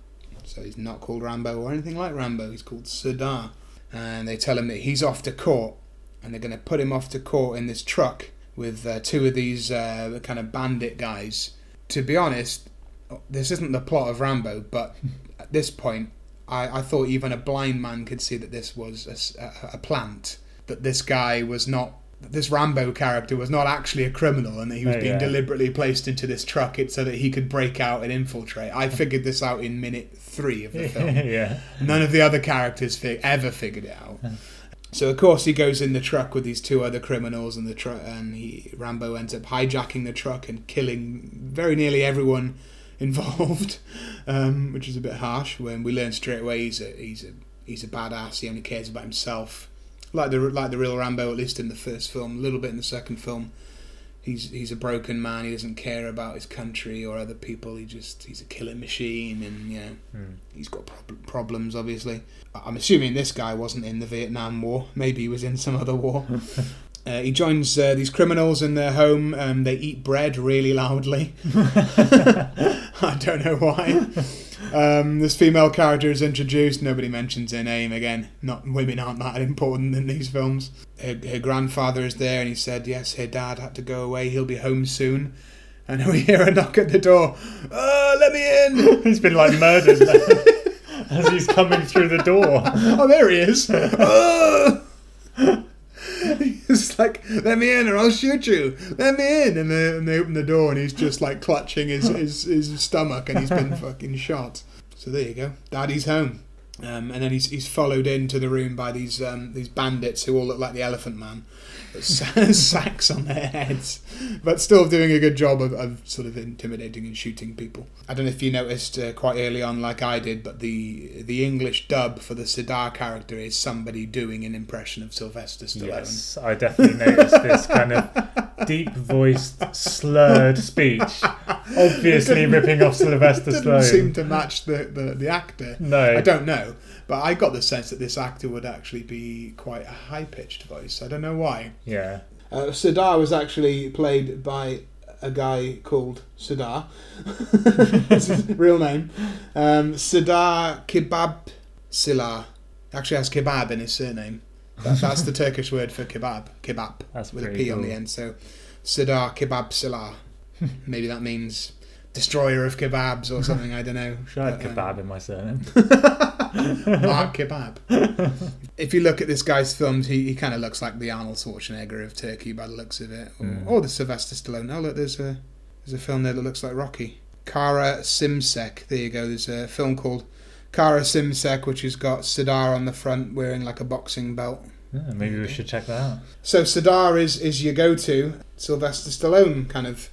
S1: So he's not called Rambo or anything like Rambo. He's called Sadar and they tell him that he's off to court and they're going to put him off to court in this truck with uh, two of these uh, kind of bandit guys. To be honest, this isn't the plot of Rambo, but <laughs> at this point, I, I thought even a blind man could see that this was a, a plant, that this guy was not. This Rambo character was not actually a criminal, and that he was
S2: Oh,
S1: being
S2: yeah.
S1: deliberately placed into this truck it, so that he could break out and infiltrate. I <laughs> figured this out in minute three of the <laughs> film.
S2: yeah.
S1: None of the other characters fi- ever figured it out. So of course he goes in the truck with these two other criminals, and the truck, and he Rambo ends up hijacking the truck and killing very nearly everyone <laughs> involved, um, which is a bit harsh. When we learn straight away he's a he's a he's a badass. He only cares about himself, like the like the real Rambo, at least in the first film. A little bit in the second film. He's he's a broken man. He doesn't care about his country or other people. He just he's a killing machine, and you know
S2: Hmm.
S1: he's got prob- problems, obviously. I'm assuming this guy wasn't in the Vietnam War. Maybe he was in some other war. <laughs> Uh, he joins uh, these criminals in their home. Um, they eat bread really loudly. <laughs> <laughs> I don't know why. Um, this female character is introduced. Nobody mentions her name again. Not women aren't that important in these films. Her, her grandfather is there, and he said yes. Her dad had to go away. He'll be home soon. And <laughs> we hear a knock at the door. Oh, let me in! <laughs>
S2: He's been like murdered <laughs> as he's coming through the door.
S1: oh, there he is. Oh! <laughs> He's like, let me in or I'll shoot you. Let me in. And they, and they open the door and he's just like clutching his, his, his stomach and he's been <laughs> fucking shot. So there you go. Daddy's home. Um, and then he's, he's followed into the room by these um, these bandits who all look like the Elephant Man, <laughs> sacks on their heads, but still doing a good job of, of sort of intimidating and shooting people. I don't know if you noticed uh, quite early on, like I did, but the the English dub for the Sidar character is somebody doing an impression of Sylvester Stallone.
S2: Yes, I definitely noticed this kind of deep voiced, slurred speech. Obviously <laughs> ripping off Sylvester <laughs>
S1: didn't
S2: Stallone.
S1: seem to match the, the, the actor.
S2: No.
S1: I don't know, but I got the sense that this actor would actually be quite a high pitched voice. I don't know why.
S2: Yeah.
S1: Uh, Sadar was actually played by a guy called Sadar. <laughs> That's his real name. Um, Sadar Kebab Silar. Actually has kebab in his surname. That, that's the Turkish word for kebab. Kebab.
S2: That's
S1: with a P
S2: pretty
S1: P on the end. So Sadar Kebab Silar. <laughs> Maybe that means destroyer of kebabs or something. I don't know. <laughs>
S2: Should I have
S1: um,
S2: kebab in my surname? <laughs>
S1: Mark Kebab. if you look at this guy's films, he, he kind of looks like the Arnold Schwarzenegger of Turkey by the looks of it, or,
S2: Mm.
S1: or the Sylvester Stallone. Oh look, there's a there's a film there that looks like Rocky. Kara Simsek. There you go. There's a film called Kara Simsek, which has got Sadar on the front wearing like a boxing belt.
S2: Yeah, maybe we should check that out.
S1: So Sadar is is your go-to Sylvester Stallone kind of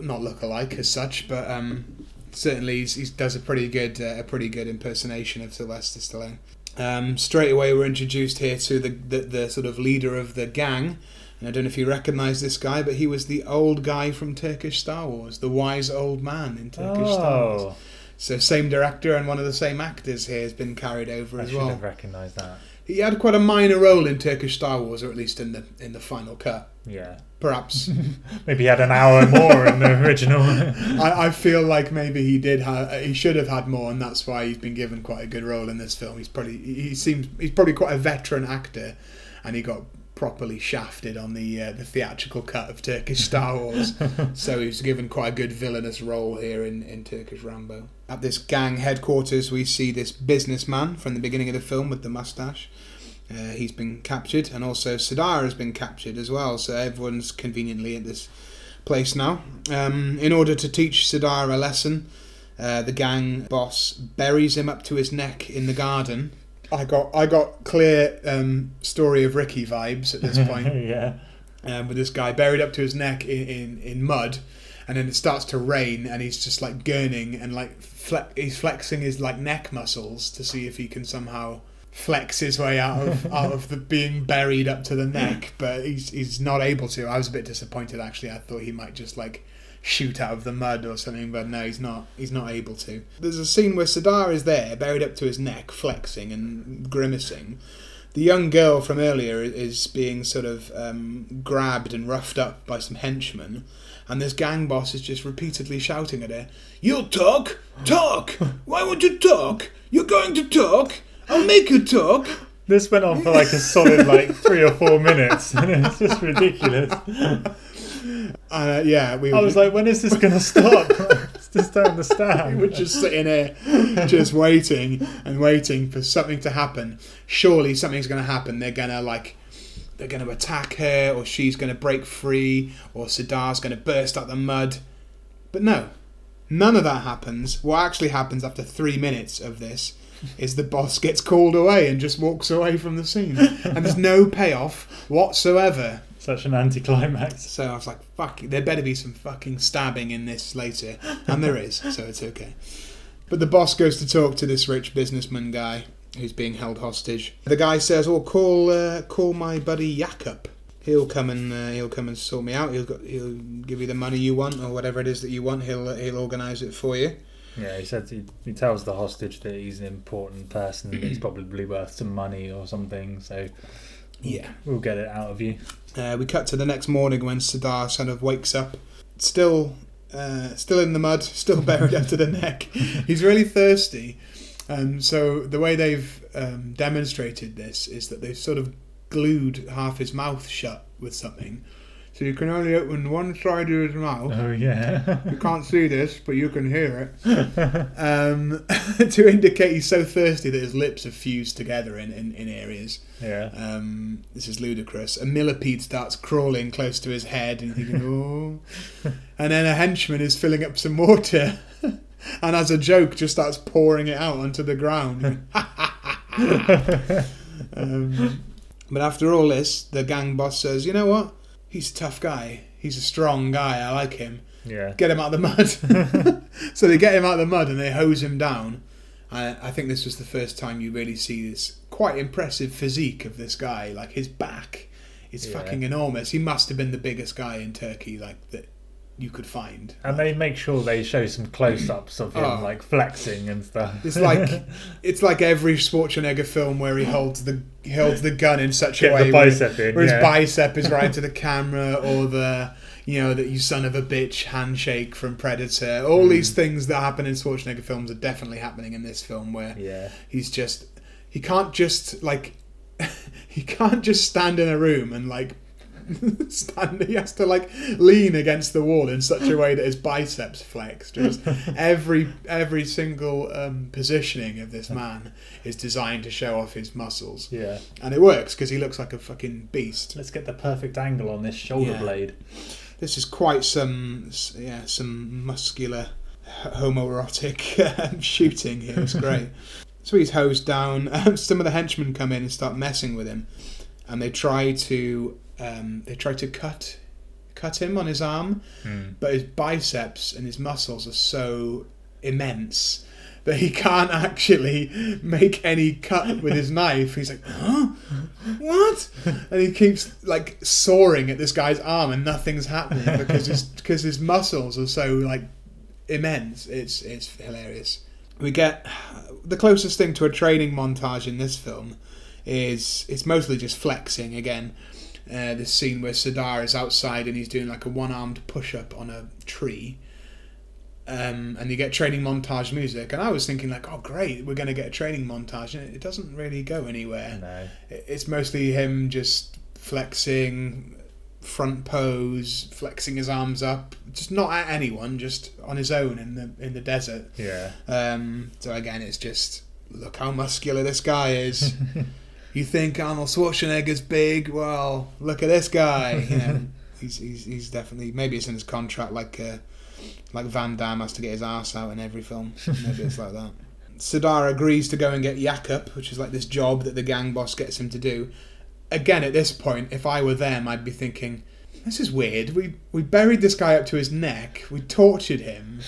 S1: not look-alike as such, but um, certainly he's, he does a pretty good uh, a pretty good impersonation of Sylvester Stallone. Um, straight away, we're introduced here to the, the the sort of leader of the gang. And I don't know if you recognise this guy, but he was the old guy from Turkish Star Wars, the wise old man in Turkish Star Wars.
S2: Oh,
S1: So same director and one of the same actors here has been carried over
S2: I
S1: as
S2: should
S1: well.
S2: have recognised that.
S1: He had quite a minor role in Turkish Star Wars, or at least in the in the final cut.
S2: Yeah.
S1: Perhaps <laughs>
S2: Maybe he had an hour more in the original. <laughs>
S1: I, I feel like maybe he did have he should have had more, and that's why he's been given quite a good role in this film. He's probably he seems he's probably quite a veteran actor, and he got properly shafted on the uh, the theatrical cut of Turkish Star Wars. <laughs> so he's given quite a good villainous role here in, in Turkish Rambo. At this gang headquarters, we see this businessman from the beginning of the film with the mustache. Uh, he's been captured, and also Sadar has been captured as well. So everyone's conveniently at this place now. Um, in order to teach Sadar a lesson, uh, the gang boss buries him up to his neck in the garden. I got I got clear um, story of Ricky vibes at this <laughs> point.
S2: yeah.
S1: um, with this guy buried up to his neck in, in, in mud, and then it starts to rain, and he's just like gurning and like fle- he's flexing his like neck muscles to see if he can somehow flex his way out of <laughs> out of the being buried up to the neck, but he's he's not able to. I was a bit disappointed actually. I thought he might just like shoot out of the mud or something, but no, he's not. He's not able to. There's a scene where Sadar is there, buried up to his neck, flexing and grimacing. The young girl from earlier is being sort of um, grabbed and roughed up by some henchmen, and this gang boss is just repeatedly shouting at her, "You'll talk, talk. Why won't you talk? You're going to talk. I'll make you talk."
S2: This went on for like a solid like three or four minutes, and it's just ridiculous. <laughs>
S1: Uh, yeah, we
S2: I was like, when is this going to stop? <laughs> Just don't understand.
S1: we were just sitting here, just waiting and waiting for something to happen. Surely something's going to happen. They're going to like, they're going to attack her, or she's going to break free, or Sidar's going to burst out the mud. But no, none of that happens. What actually happens after three minutes of this is the boss gets called away and just walks away from the scene, and there's no payoff whatsoever.
S2: Such an anticlimax.
S1: So I was like, fuck, there better be some fucking stabbing in this later. And there is, so it's okay. But the boss goes to talk to this rich businessman guy who's being held hostage. The guy says, "Oh, call uh, call my buddy Jakob. He'll come and uh, he'll come and sort me out. He'll go, he'll give you the money you want or whatever it is that you want. He'll he'll organise it for you."
S2: Yeah, he said he, he tells the hostage that he's an important person, that he's probably worth some money or something. So
S1: Yeah.
S2: we'll get it out of you.
S1: Uh, we cut to the next morning when Sadar kind of wakes up, still, uh, still in the mud, <laughs> still buried up to the neck. <laughs> He's really thirsty, um, so the way they've um, demonstrated this is that they've sort of glued half his mouth shut with something, so you can only open one side of his mouth.
S2: Oh yeah.
S1: You can't see this, but you can hear it. <laughs> Um, <laughs> to indicate he's so thirsty that his lips are fused together in, in, in areas.
S2: yeah.
S1: Um, this is ludicrous. A millipede starts crawling close to his head, and thinking, <laughs> oh. And then a henchman is filling up some water, and as a joke, just starts pouring it out onto the ground. um, but after all this, the gang boss says, you know what? He's a tough guy. He's a strong guy. I like him.
S2: Yeah.
S1: Get him out of the mud. <laughs> <laughs> so they get him out of the mud and they hose him down. I, I think this was the first time you really see this quite impressive physique of this guy. Like his back is
S2: Yeah.
S1: fucking enormous. He must have been the biggest guy in Turkey, like that you could find.
S2: And they make sure they show some close-ups of him, <clears throat>
S1: Oh.
S2: like flexing and stuff.
S1: It's like <laughs> it's like every Schwarzenegger film where he holds the he holds the gun in such a way where-
S2: in.
S1: where his bicep is right <laughs> to the camera, or the you know that you son of a bitch handshake from Predator. All
S2: Mm.
S1: these things that happen in Schwarzenegger films are definitely happening in this film, where
S2: yeah.
S1: he's just he can't just like <laughs> he can't just stand in a room and like <laughs> stand he has to like lean against the wall in such a way that his biceps flex. Just <laughs> every every single um, positioning of this man is designed to show off his muscles.
S2: Yeah.
S1: and it works because he looks like a fucking beast.
S2: Let's get the perfect angle on this shoulder
S1: Yeah.
S2: blade.
S1: this is quite some yeah some muscular homoerotic <laughs> um, shooting here. It's great. So he's hosed down. Um, some of the henchmen come in and start messing with him. And they try to um, they try to cut cut him on his arm
S2: Hmm.
S1: but his biceps and his muscles are so immense that he can't <laughs> actually make any cut with his knife. He's like, huh? What? And he keeps like soaring at this guy's arm and nothing's happening <laughs> because his because his muscles are so like immense. It's it's hilarious. We get the closest thing to a training montage in this film is it's mostly just flexing again. Uh, this scene where Sadar is outside and he's doing like a one-armed push-up on a tree, um, and you get training montage music. And I was thinking like, oh great, we're going to get a training montage, and it doesn't really go anywhere.
S2: No.
S1: It's mostly him just flexing, front pose, flexing his arms up, just not at anyone, just on his own in the in the desert.
S2: Yeah.
S1: Um, so again, it's just look how muscular this guy is. <laughs> you think Arnold Schwarzenegger's big? Well, look at this guy. You know, <laughs> he's, he's he's definitely maybe it's in his contract like uh, like Van Damme has to get his ass out in every film. Maybe it's like that. <laughs> Sadar agrees to go and get Jakob, which is like this job that the gang boss gets him to do. Again, at this point, if I were them, I'd be thinking, "This is weird. We we buried this guy up to his neck. We tortured him."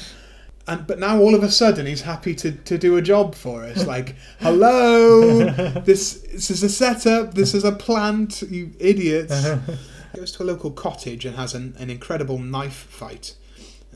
S1: And, but now all of a sudden he's happy to, to do a job for us. <laughs> Like, hello, this this is a setup. This is a plant. You idiots. <laughs> Goes to a local cottage and has an, an incredible knife fight.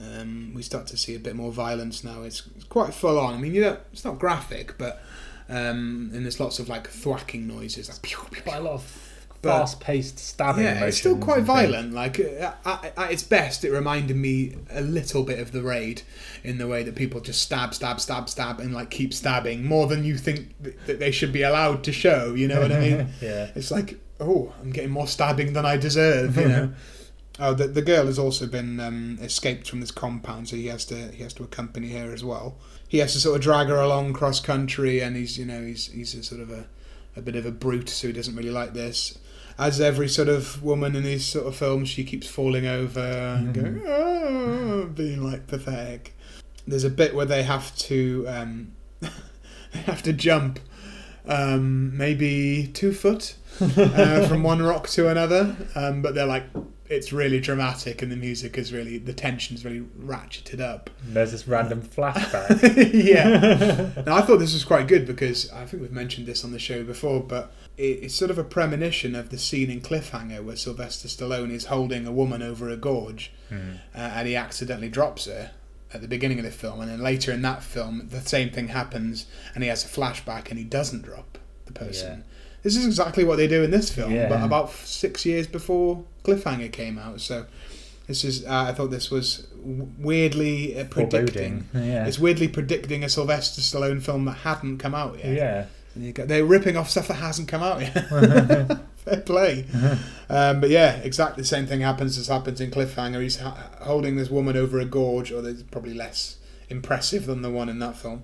S1: Um, we start to see a bit more violence now. It's, it's quite full on. I mean, you know, it's not graphic, but um, and there's lots of like thwacking noises, like pew, pew,
S2: Quite a lot of
S1: But-
S2: fast-paced stabbing.
S1: Yeah, it's still quite violent. Like uh, at, at its best, it reminded me a little bit of the raid in the way that people just stab, stab, stab, stab, and like keep stabbing more than you think that they should be allowed to show. You know what I mean? <laughs>
S2: yeah.
S1: It's like, oh, I'm getting more stabbing than I deserve. You know. <laughs> oh, the, the girl has also been um, escaped from this compound, so he has to he has to accompany her as well. He has to sort of drag her along cross country, and he's you know he's he's a sort of a, a bit of a brute, so he doesn't really like this. As every sort of woman in these sort of films, she keeps falling over and going, oh, being like pathetic. There's a bit where they have to um, <laughs> they have to jump um, maybe two foot uh, <laughs> from one rock to another, um, but they're like it's really dramatic and the music is really the tension's really ratcheted up.
S2: There's this random flashback. <laughs>
S1: yeah. Now I thought this was quite good because I think we've mentioned this on the show before, but it's sort of a premonition of the scene in Cliffhanger where Sylvester Stallone is holding a woman over a gorge
S2: Hmm.
S1: uh, and he accidentally drops her at the beginning of the film, and then later in that film the same thing happens and he has a flashback and he doesn't drop the person. This is exactly what they do in this film,
S2: Yeah.
S1: but about six years before Cliffhanger came out. So this is uh, I thought this was weirdly uh, predicting.
S2: Yeah.
S1: It's weirdly predicting a Sylvester Stallone film that hadn't come out yet.
S2: yeah.
S1: And you go, they're ripping off stuff that hasn't come out yet. <laughs> <laughs> Fair play. Um, but yeah, exactly the same thing happens as happens in Cliffhanger. He's ha- holding this woman over a gorge, or it's probably less impressive than the one in that film.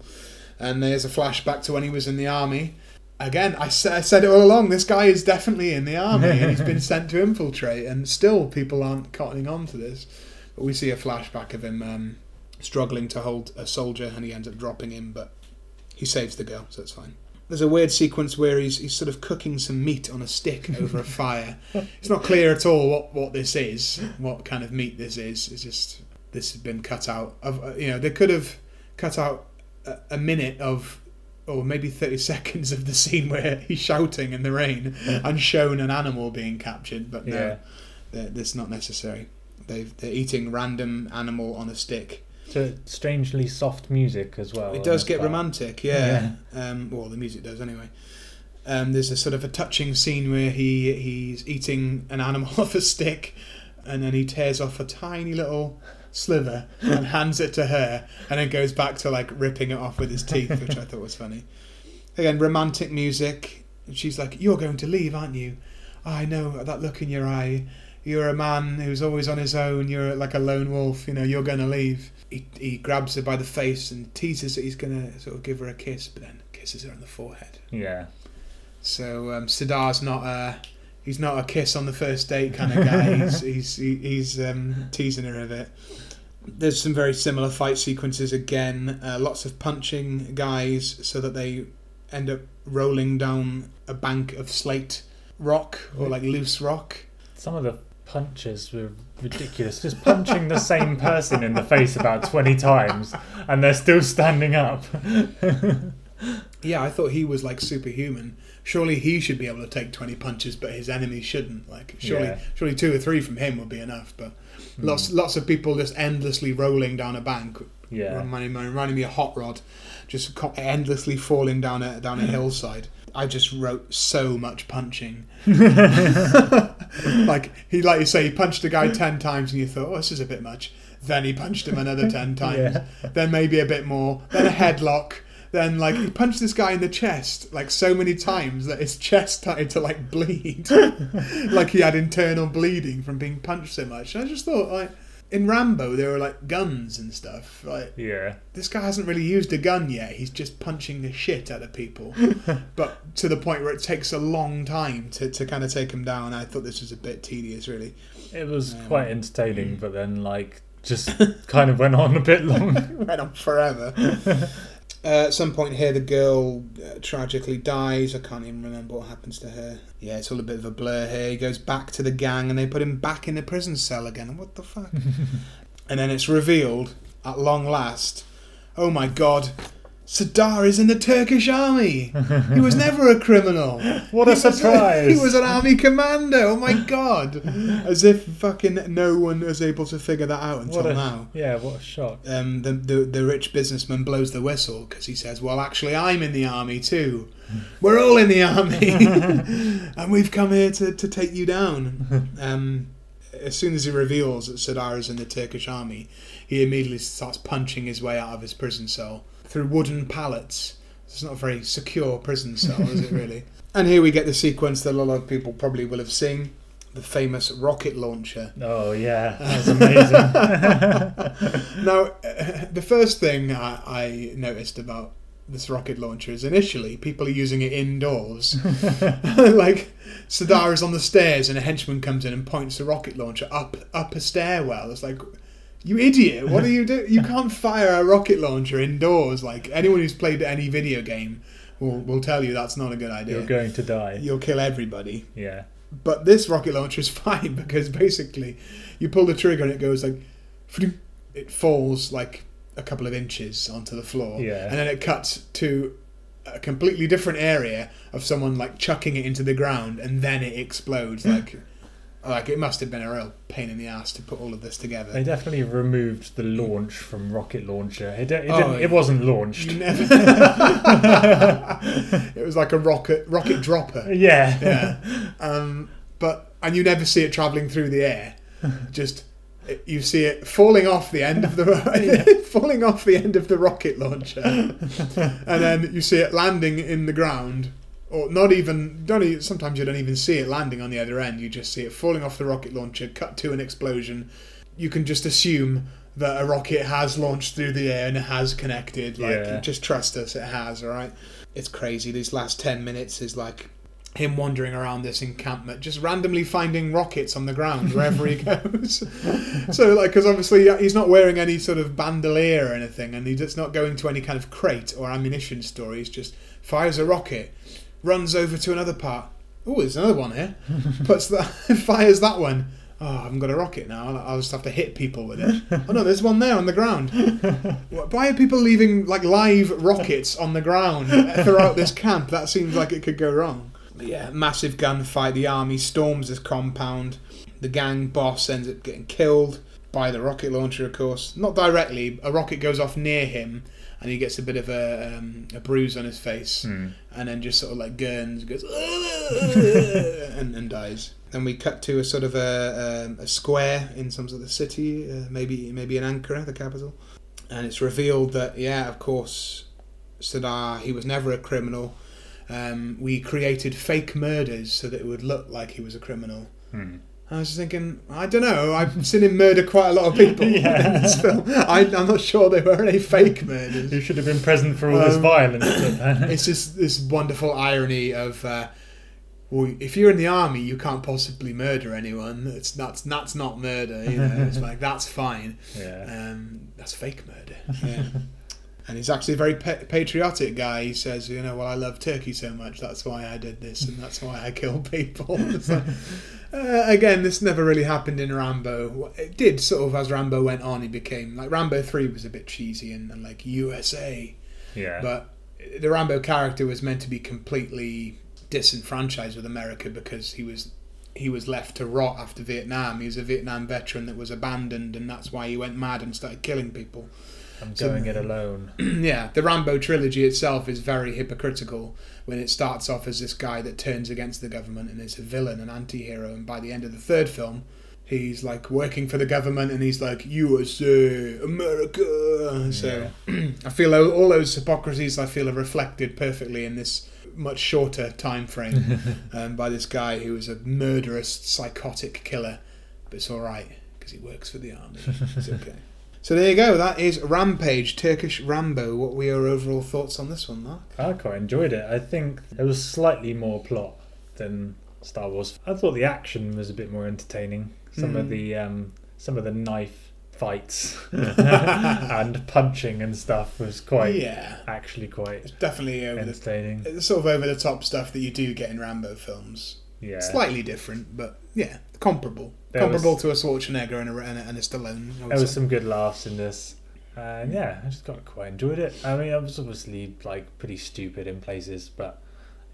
S1: And there's a flashback to when he was in the army. Again, I, sa- I said it all along. This guy is definitely in the army, and he's been <laughs> sent to infiltrate. And still, people aren't cottoning on to this. But we see a flashback of him um, struggling to hold a soldier, and he ends up dropping him. But he saves the girl, so it's fine. There's a weird sequence where he's he's sort of cooking some meat on a stick over a <laughs> fire. It's not clear at all what, what this is, what kind of meat this is. It's just this has been cut out. Of uh, you know, they could have cut out a, a minute of, or maybe thirty <laughs> seconds of the scene where he's shouting in the rain and shown an animal being captured. But no,
S2: Yeah.
S1: that's not necessary. They've, they're eating random animal on a stick.
S2: So strangely soft music as well.
S1: It does get
S2: part.
S1: romantic, yeah. Um, well, the music does anyway. Um, there's a sort of a touching scene where he he's eating an animal <laughs> off a stick, and then he tears off a tiny little sliver and <laughs> hands it to her, and then goes back to like ripping it off with his teeth, which I thought was funny. Again, romantic music. And she's like, "You're going to leave, aren't you? I know that look in your eye. You're a man who's always on his own. You're like a lone wolf. You know, you're going to leave." He, he grabs her by the face and teases that he's going to sort of give her a kiss, but then kisses her on the forehead.
S2: Yeah.
S1: So um, Sidar's not a he's not a kiss on the first date kind of guy. <laughs> he's he's he- he's um, teasing her a bit. There's some very similar fight sequences again. Uh, lots of punching guys so that they end up rolling down a bank of slate rock or like loose rock.
S2: Some of the punches were ridiculous. Just punching the same person in the face about 20 times and they're still standing up.
S1: Yeah, I thought he was like superhuman. Surely he should be able to take twenty punches, but his enemies shouldn't. Like surely,
S2: Yeah.
S1: surely two or three from him would be enough. But hmm. lots, lots of people just endlessly rolling down a bank.
S2: Yeah.
S1: reminding me, reminding me of Hot Rod, just endlessly falling down a down a <clears throat> hillside. I just wrote so much punching. <laughs> like he, like you say, he punched a guy ten times, and you thought, oh, this is a bit much. Then he punched him another ten <laughs> times.
S2: Yeah.
S1: Then maybe a bit more. Then a headlock. Then like he punched this guy in the chest like so many times that his chest started to like bleed, <laughs> like he had internal bleeding from being punched so much. And I just thought like in Rambo there were like guns and stuff. Like
S2: Yeah.
S1: this guy hasn't really used a gun yet. He's just punching the shit out of people, <laughs> but to the point where it takes a long time to, to kind of take him down. I thought this was a bit tedious, really.
S2: It was
S1: Um,
S2: quite entertaining, but then like just kind of went on a bit long. <laughs>
S1: Went on forever. <laughs> Uh, at some point here, the girl uh, tragically dies. I can't even remember what happens to her. Yeah, it's all a bit of a blur here. He goes back to the gang and they put him back in the prison cell again. What the fuck? <laughs> and then it's revealed, at long last, oh my god, Sadar is in the Turkish army. He was never a criminal.
S2: What a
S1: He was
S2: surprise!
S1: he was an army commander. Oh my god! As if fucking no one was able to figure that out until
S2: a
S1: now
S2: yeah, what a shock.
S1: um, the, the the rich businessman blows the whistle because he says, "Well, actually, I'm in the army too. We're all in the army, <laughs> and we've come here to, to take you down." Um, as soon as he reveals that Sadar is in the Turkish army, he immediately starts punching his way out of his prison cell through wooden pallets. It's not a very secure prison cell, is it really? <laughs> And here we get the sequence that a lot of people probably will have seen: the famous rocket launcher.
S2: Oh yeah, <laughs> that's amazing. <laughs>
S1: now, uh, the first thing I, I noticed about this rocket launcher is initially people are using it indoors. like Sadar is on the stairs and a henchman comes in and points the rocket launcher up up a stairwell. It's like, you idiot! What are <laughs> you doing? You can't fire a rocket launcher indoors. Like anyone who's played any video game will will tell you that's not a good idea.
S2: You're going to die.
S1: You'll kill everybody.
S2: Yeah.
S1: But this rocket launcher is <laughs> fine because basically you pull the trigger and it goes like, it falls like a couple of inches onto the floor,
S2: Yeah.
S1: and then it cuts to a completely different area of someone like chucking it into the ground, and then it explodes. <gasps> like, like it must have been a real pain in the ass to put all of this together.
S2: They definitely removed the launch from rocket launcher. It, it,
S1: Oh,
S2: it wasn't launched.
S1: Never. <laughs> it was like a rocket rocket dropper. <laughs>
S2: Yeah.
S1: yeah. Um, but and you never see it traveling through the air. Just you see it falling off the end of the <laughs> falling off the end of the rocket launcher, and then you see it landing in the ground. Or not even, don't even, sometimes you don't even see it landing on the other end. You just see it falling off the rocket launcher, cut to an explosion. You can just assume that a rocket has launched through the air and it has connected. Like,
S2: Yeah.
S1: just trust us, it has. All right. It's crazy. These last ten minutes is like him wandering around this encampment, just randomly finding rockets on the ground wherever he <laughs> goes. so, like, because obviously he's not wearing any sort of bandolier or anything, and he's not going to any kind of crate or ammunition store. He's just fires a rocket, runs over to another part. Oh, there's another one here. <laughs> Puts that, <laughs> fires that one. Oh, I haven't got a rocket now. I'll, I'll just have to hit people with it. Oh no, there's one there on the ground. <laughs> Why are people leaving like live rockets on the ground throughout this camp? That seems like it could go wrong. But yeah, massive gunfight. The army storms this compound. The gang boss ends up getting killed by the rocket launcher, of course. Not directly. A rocket goes off near him, and he gets a bit of a, um, a bruise on his face,
S2: Hmm.
S1: and then just sort of like gurns, goes <laughs> and, and dies. Then we cut to a sort of a, um, a square in some sort of city, uh, maybe maybe in Ankara, the capital, and it's revealed that yeah, of course, Sadar he was never a criminal. Um, we created fake murders so that it would look like he was a criminal.
S2: Hmm.
S1: I was just thinking, I don't know. I've seen him murder quite a lot of people <laughs>
S2: Yeah.
S1: in this film. I, I'm not sure they were any fake murders.
S2: You should have been present for all this
S1: Um,
S2: violence. <laughs>
S1: It's just this wonderful irony of, uh, well, if you're in the army, you can't possibly murder anyone. It's that's that's not murder. You know, it's <laughs> like that's fine.
S2: yeah.
S1: Um, that's fake murder. Yeah. And he's actually a very pa- patriotic guy. He says, you know, well, I love Turkey so much. That's why I did this, and that's why I kill people. <laughs> Like, uh, again, this never really happened in Rambo. It did sort of as Rambo went on. He became like Rambo Three was a bit cheesy and, and like USA,
S2: Yeah.
S1: but the Rambo character was meant to be completely disenfranchised with America because he was he was left to rot after Vietnam. He was a Vietnam veteran that was abandoned, and that's why he went mad and started killing people.
S2: I'm
S1: so-
S2: it alone. <clears throat>
S1: yeah, the Rambo trilogy itself is very hypocritical when it starts off as this guy that turns against the government and is a villain, an anti-hero, and by the end of the third film, he's like working for the government and he's like USA, America. So <clears throat> I feel all all those hypocrisies I feel are reflected perfectly in this much shorter time frame <laughs> um, by this guy who is a murderous, psychotic killer. But it's all right because he works for the army. It's okay. <laughs> So there you go. That is Rampage, Turkish Rambo. What were your overall thoughts on this one, Mark?
S2: I quite enjoyed it. I think there was slightly more plot than Star Wars. I thought the action was a bit more entertaining. Some of
S1: Mm.
S2: the um, some of the knife fights <laughs> and punching and stuff was quite
S1: yeah,
S2: actually quite
S1: it's definitely over the
S2: entertaining.
S1: it's sort of over the top stuff that you do get in Rambo films.
S2: Yeah,
S1: Slightly different, but yeah, comparable.
S2: There
S1: comparable
S2: was-
S1: to a Schwarzenegger and a, and a, and a Stallone.
S2: There was some good laughs in this. And yeah, I just got quite enjoyed it. I mean, I was obviously like pretty stupid in places, but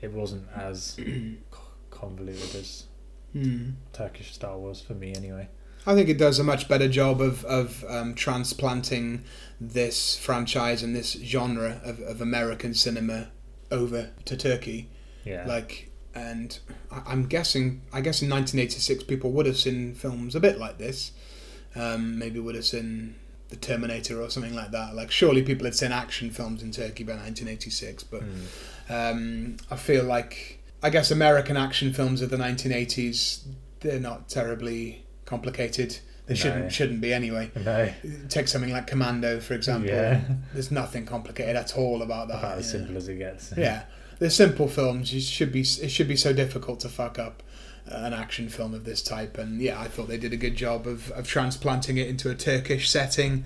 S2: it wasn't as <clears throat> convoluted as
S1: Hmm.
S2: Turkish Star Wars for me, anyway.
S1: I think it does a much better job of of um, transplanting this franchise and this genre of, of American cinema over to Turkey.
S2: Yeah,
S1: Like, and I'm guessing, I guess in 1986 people would have seen films a bit like this. Um, maybe would have seen The Terminator or something like that. Like, surely people had seen action films in Turkey by 1986, but
S2: Mm.
S1: um, I feel like I guess American action films of the 1980s they're not terribly complicated. They
S2: No.
S1: shouldn't shouldn't be anyway.
S2: no,
S1: Take something like Commando for example.
S2: yeah,
S1: There's nothing complicated at all about that.
S2: about as
S1: yeah.
S2: simple as it gets.
S1: Yeah, they're simple films. You should be. It should be so difficult to fuck up uh, an action film of this type. And yeah, I thought they did a good job of, of transplanting it into a Turkish setting.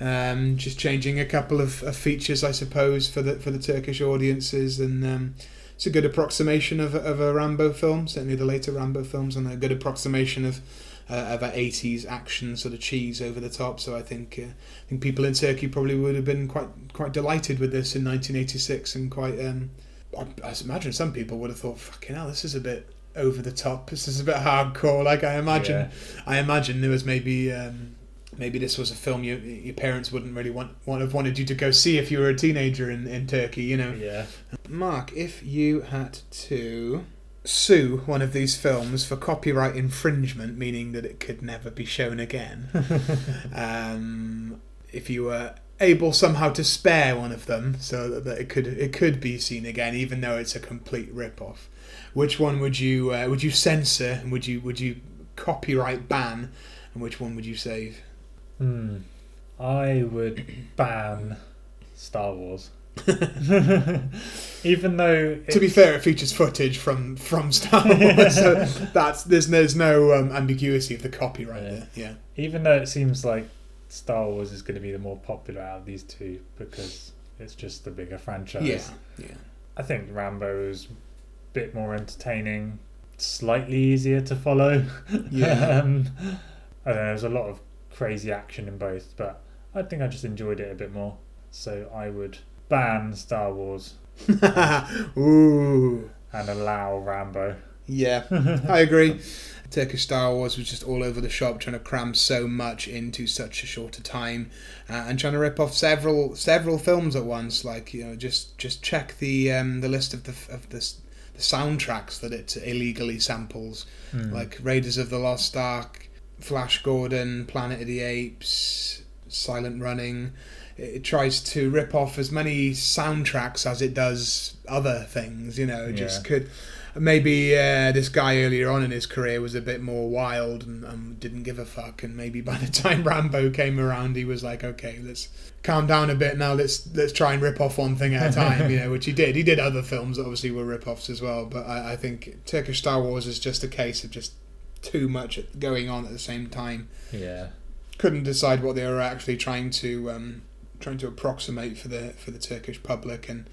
S1: Um, just changing a couple of, of features, I suppose, for the for the Turkish audiences, and um, it's a good approximation of, of a Rambo film. Certainly, the later Rambo films, and a good approximation of uh, of a 80s action sort of cheese over the top. So I think uh, I think people in Turkey probably would have been quite quite delighted with this in 1986 and quite. Um, I, I imagine some people would have thought, "Fucking hell, this is a bit over the top. This is a bit hardcore." Like I imagine,
S2: Yeah.
S1: I imagine there was maybe. Um, Maybe this was a film you, your parents wouldn't really want, want have wanted you to go see if you were a teenager in, in Turkey, you know.
S2: Yeah.
S1: Mark, if you had to sue one of these films for copyright infringement, meaning that it could never be shown again, <laughs> um, if you were able somehow to spare one of them so that, that it could it could be seen again, even though it's a complete rip-off, which one would you uh, would you censor and would you would you copyright ban, and which one would you save?
S2: Hmm. I would <coughs> ban Star Wars. <laughs> Even though
S1: To be fair, it features footage from from Star Wars, so <laughs> that's there's there's no um, ambiguity of the copyright
S2: Yeah.
S1: there. Yeah.
S2: even though it seems like Star Wars is going to be the more popular out of these two because it's just the bigger franchise.
S1: Yeah, yeah.
S2: I think Rambo is a bit more entertaining, slightly easier to follow. <laughs>
S1: Yeah.
S2: um, I don't know, there's a lot of crazy action in both, but I think I just enjoyed it a bit more. So I would ban Star Wars <laughs>
S1: Ooh,
S2: and allow Rambo.
S1: yeah, <laughs> I agree. Turkish Star Wars was just all over the shop, trying to cram so much into such a shorter time, uh, and trying to rip off several several films at once. Like you know, just just check the um, the list of the of the, the soundtracks that it illegally samples.
S2: Hmm.
S1: like Raiders of the Lost Ark, Flash Gordon, Planet of the Apes, Silent Running. It, it tries to rip off as many soundtracks as it does other things. You know, it just could. Maybe uh, this guy earlier on in his career was a bit more wild and um, didn't give a fuck, and maybe by the <laughs> time Rambo came around, he was like, "Okay, let's calm down a bit now. Let's let's try and rip off one thing at a time." you know, which he did. He did other films that obviously were rip-offs as well, but I, I think Turkish Star Wars is just a case of just too much going on at the same time.
S2: yeah.
S1: Couldn't decide what they were actually trying to um, trying to approximate for the for the Turkish public, and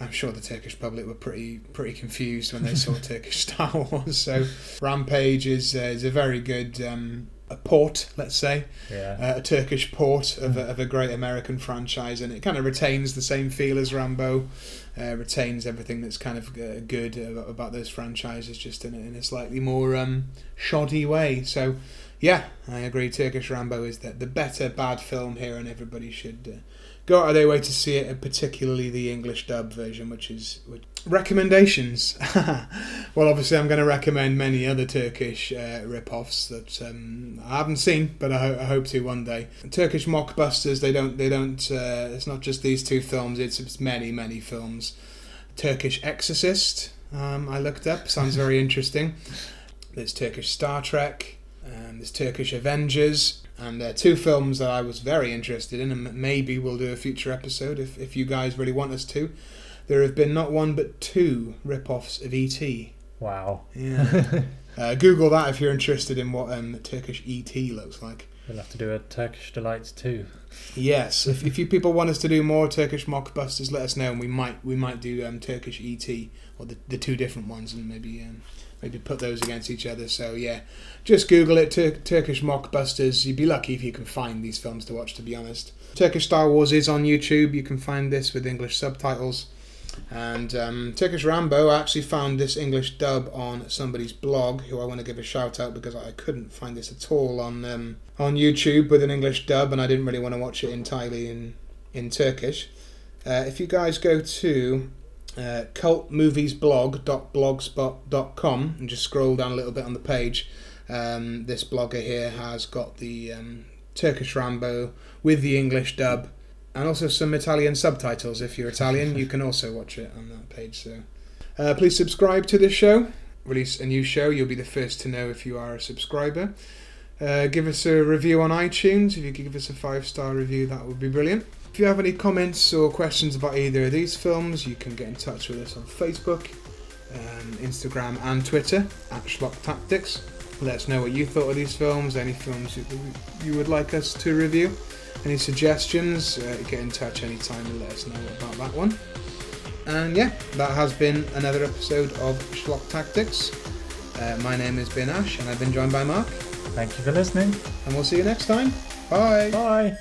S1: I'm sure the Turkish public were pretty pretty confused when they saw <laughs> Turkish Star Wars. So Rampage is uh, is a very good um, a port, let's say,
S2: Yeah.
S1: uh, a Turkish port of a, of a great American franchise, and it kind of retains the same feel as Rambo. Uh, retains everything that's kind of uh, good about, about those franchises, just in a, in a slightly more um, shoddy way. So, yeah, I agree. Turkish Rambo is the, the better bad film here, and everybody should uh, go out of their way to see it, and particularly the English dub version, which is which... recommendations. <laughs> well, obviously, I'm going to recommend many other Turkish uh, rip-offs that um, I haven't seen, but I, ho- I hope to one day. Turkish mockbusters. They don't. They don't. Uh, it's not just these two films. It's, it's many, many films. Turkish Exorcist. Um, I looked up. Sounds very interesting. <laughs> There's Turkish Star Trek. Um, there's Turkish Avengers, and uh, two films that I was very interested in, and maybe we'll do a future episode if, if you guys really want us to. There have been not one but two rip-offs of E.T.
S2: Wow.
S1: Yeah. <laughs> uh, Google that if you're interested in what um, Turkish E.T. looks like.
S2: We'll have to do a Turkish Delights too.
S1: Yes, if, if you people want us to do more Turkish mockbusters, let us know, and we might we might do um, Turkish ET or the, the two different ones, and maybe um, maybe put those against each other. So yeah, just Google it, Tur- Turkish mockbusters. You'd be lucky if you can find these films to watch. To be honest, Turkish Star Wars is on YouTube. You can find this with English subtitles. And um, Turkish Rambo, I actually found this English dub on somebody's blog, who I want to give a shout out because I couldn't find this at all on um, on YouTube with an English dub, and I didn't really want to watch it entirely in in Turkish. Uh, if you guys go to uh, cultmoviesblog.blogspot.com and just scroll down a little bit on the page, um, this blogger here has got the um, Turkish Rambo with the English dub and also some Italian subtitles. If you're Italian, you can also watch it on that page. So uh, please subscribe to this show. Release a new show, you'll be the first to know if you are a subscriber. Uh, give us a review on iTunes. If you could give us a five star review, that would be brilliant. If you have any comments or questions about either of these films, you can get in touch with us on Facebook, um, Instagram, and Twitter at Schlock Tactics. Let us know what you thought of these films, any films you, you would like us to review. Any suggestions, uh, get in touch anytime and let us know about that one. And yeah, that has been another episode of Schlock Tactics. Uh, my name is been Ash, and I've been joined by Mark.
S2: Thank you for listening.
S1: And we'll see you next time. Bye.
S2: Bye.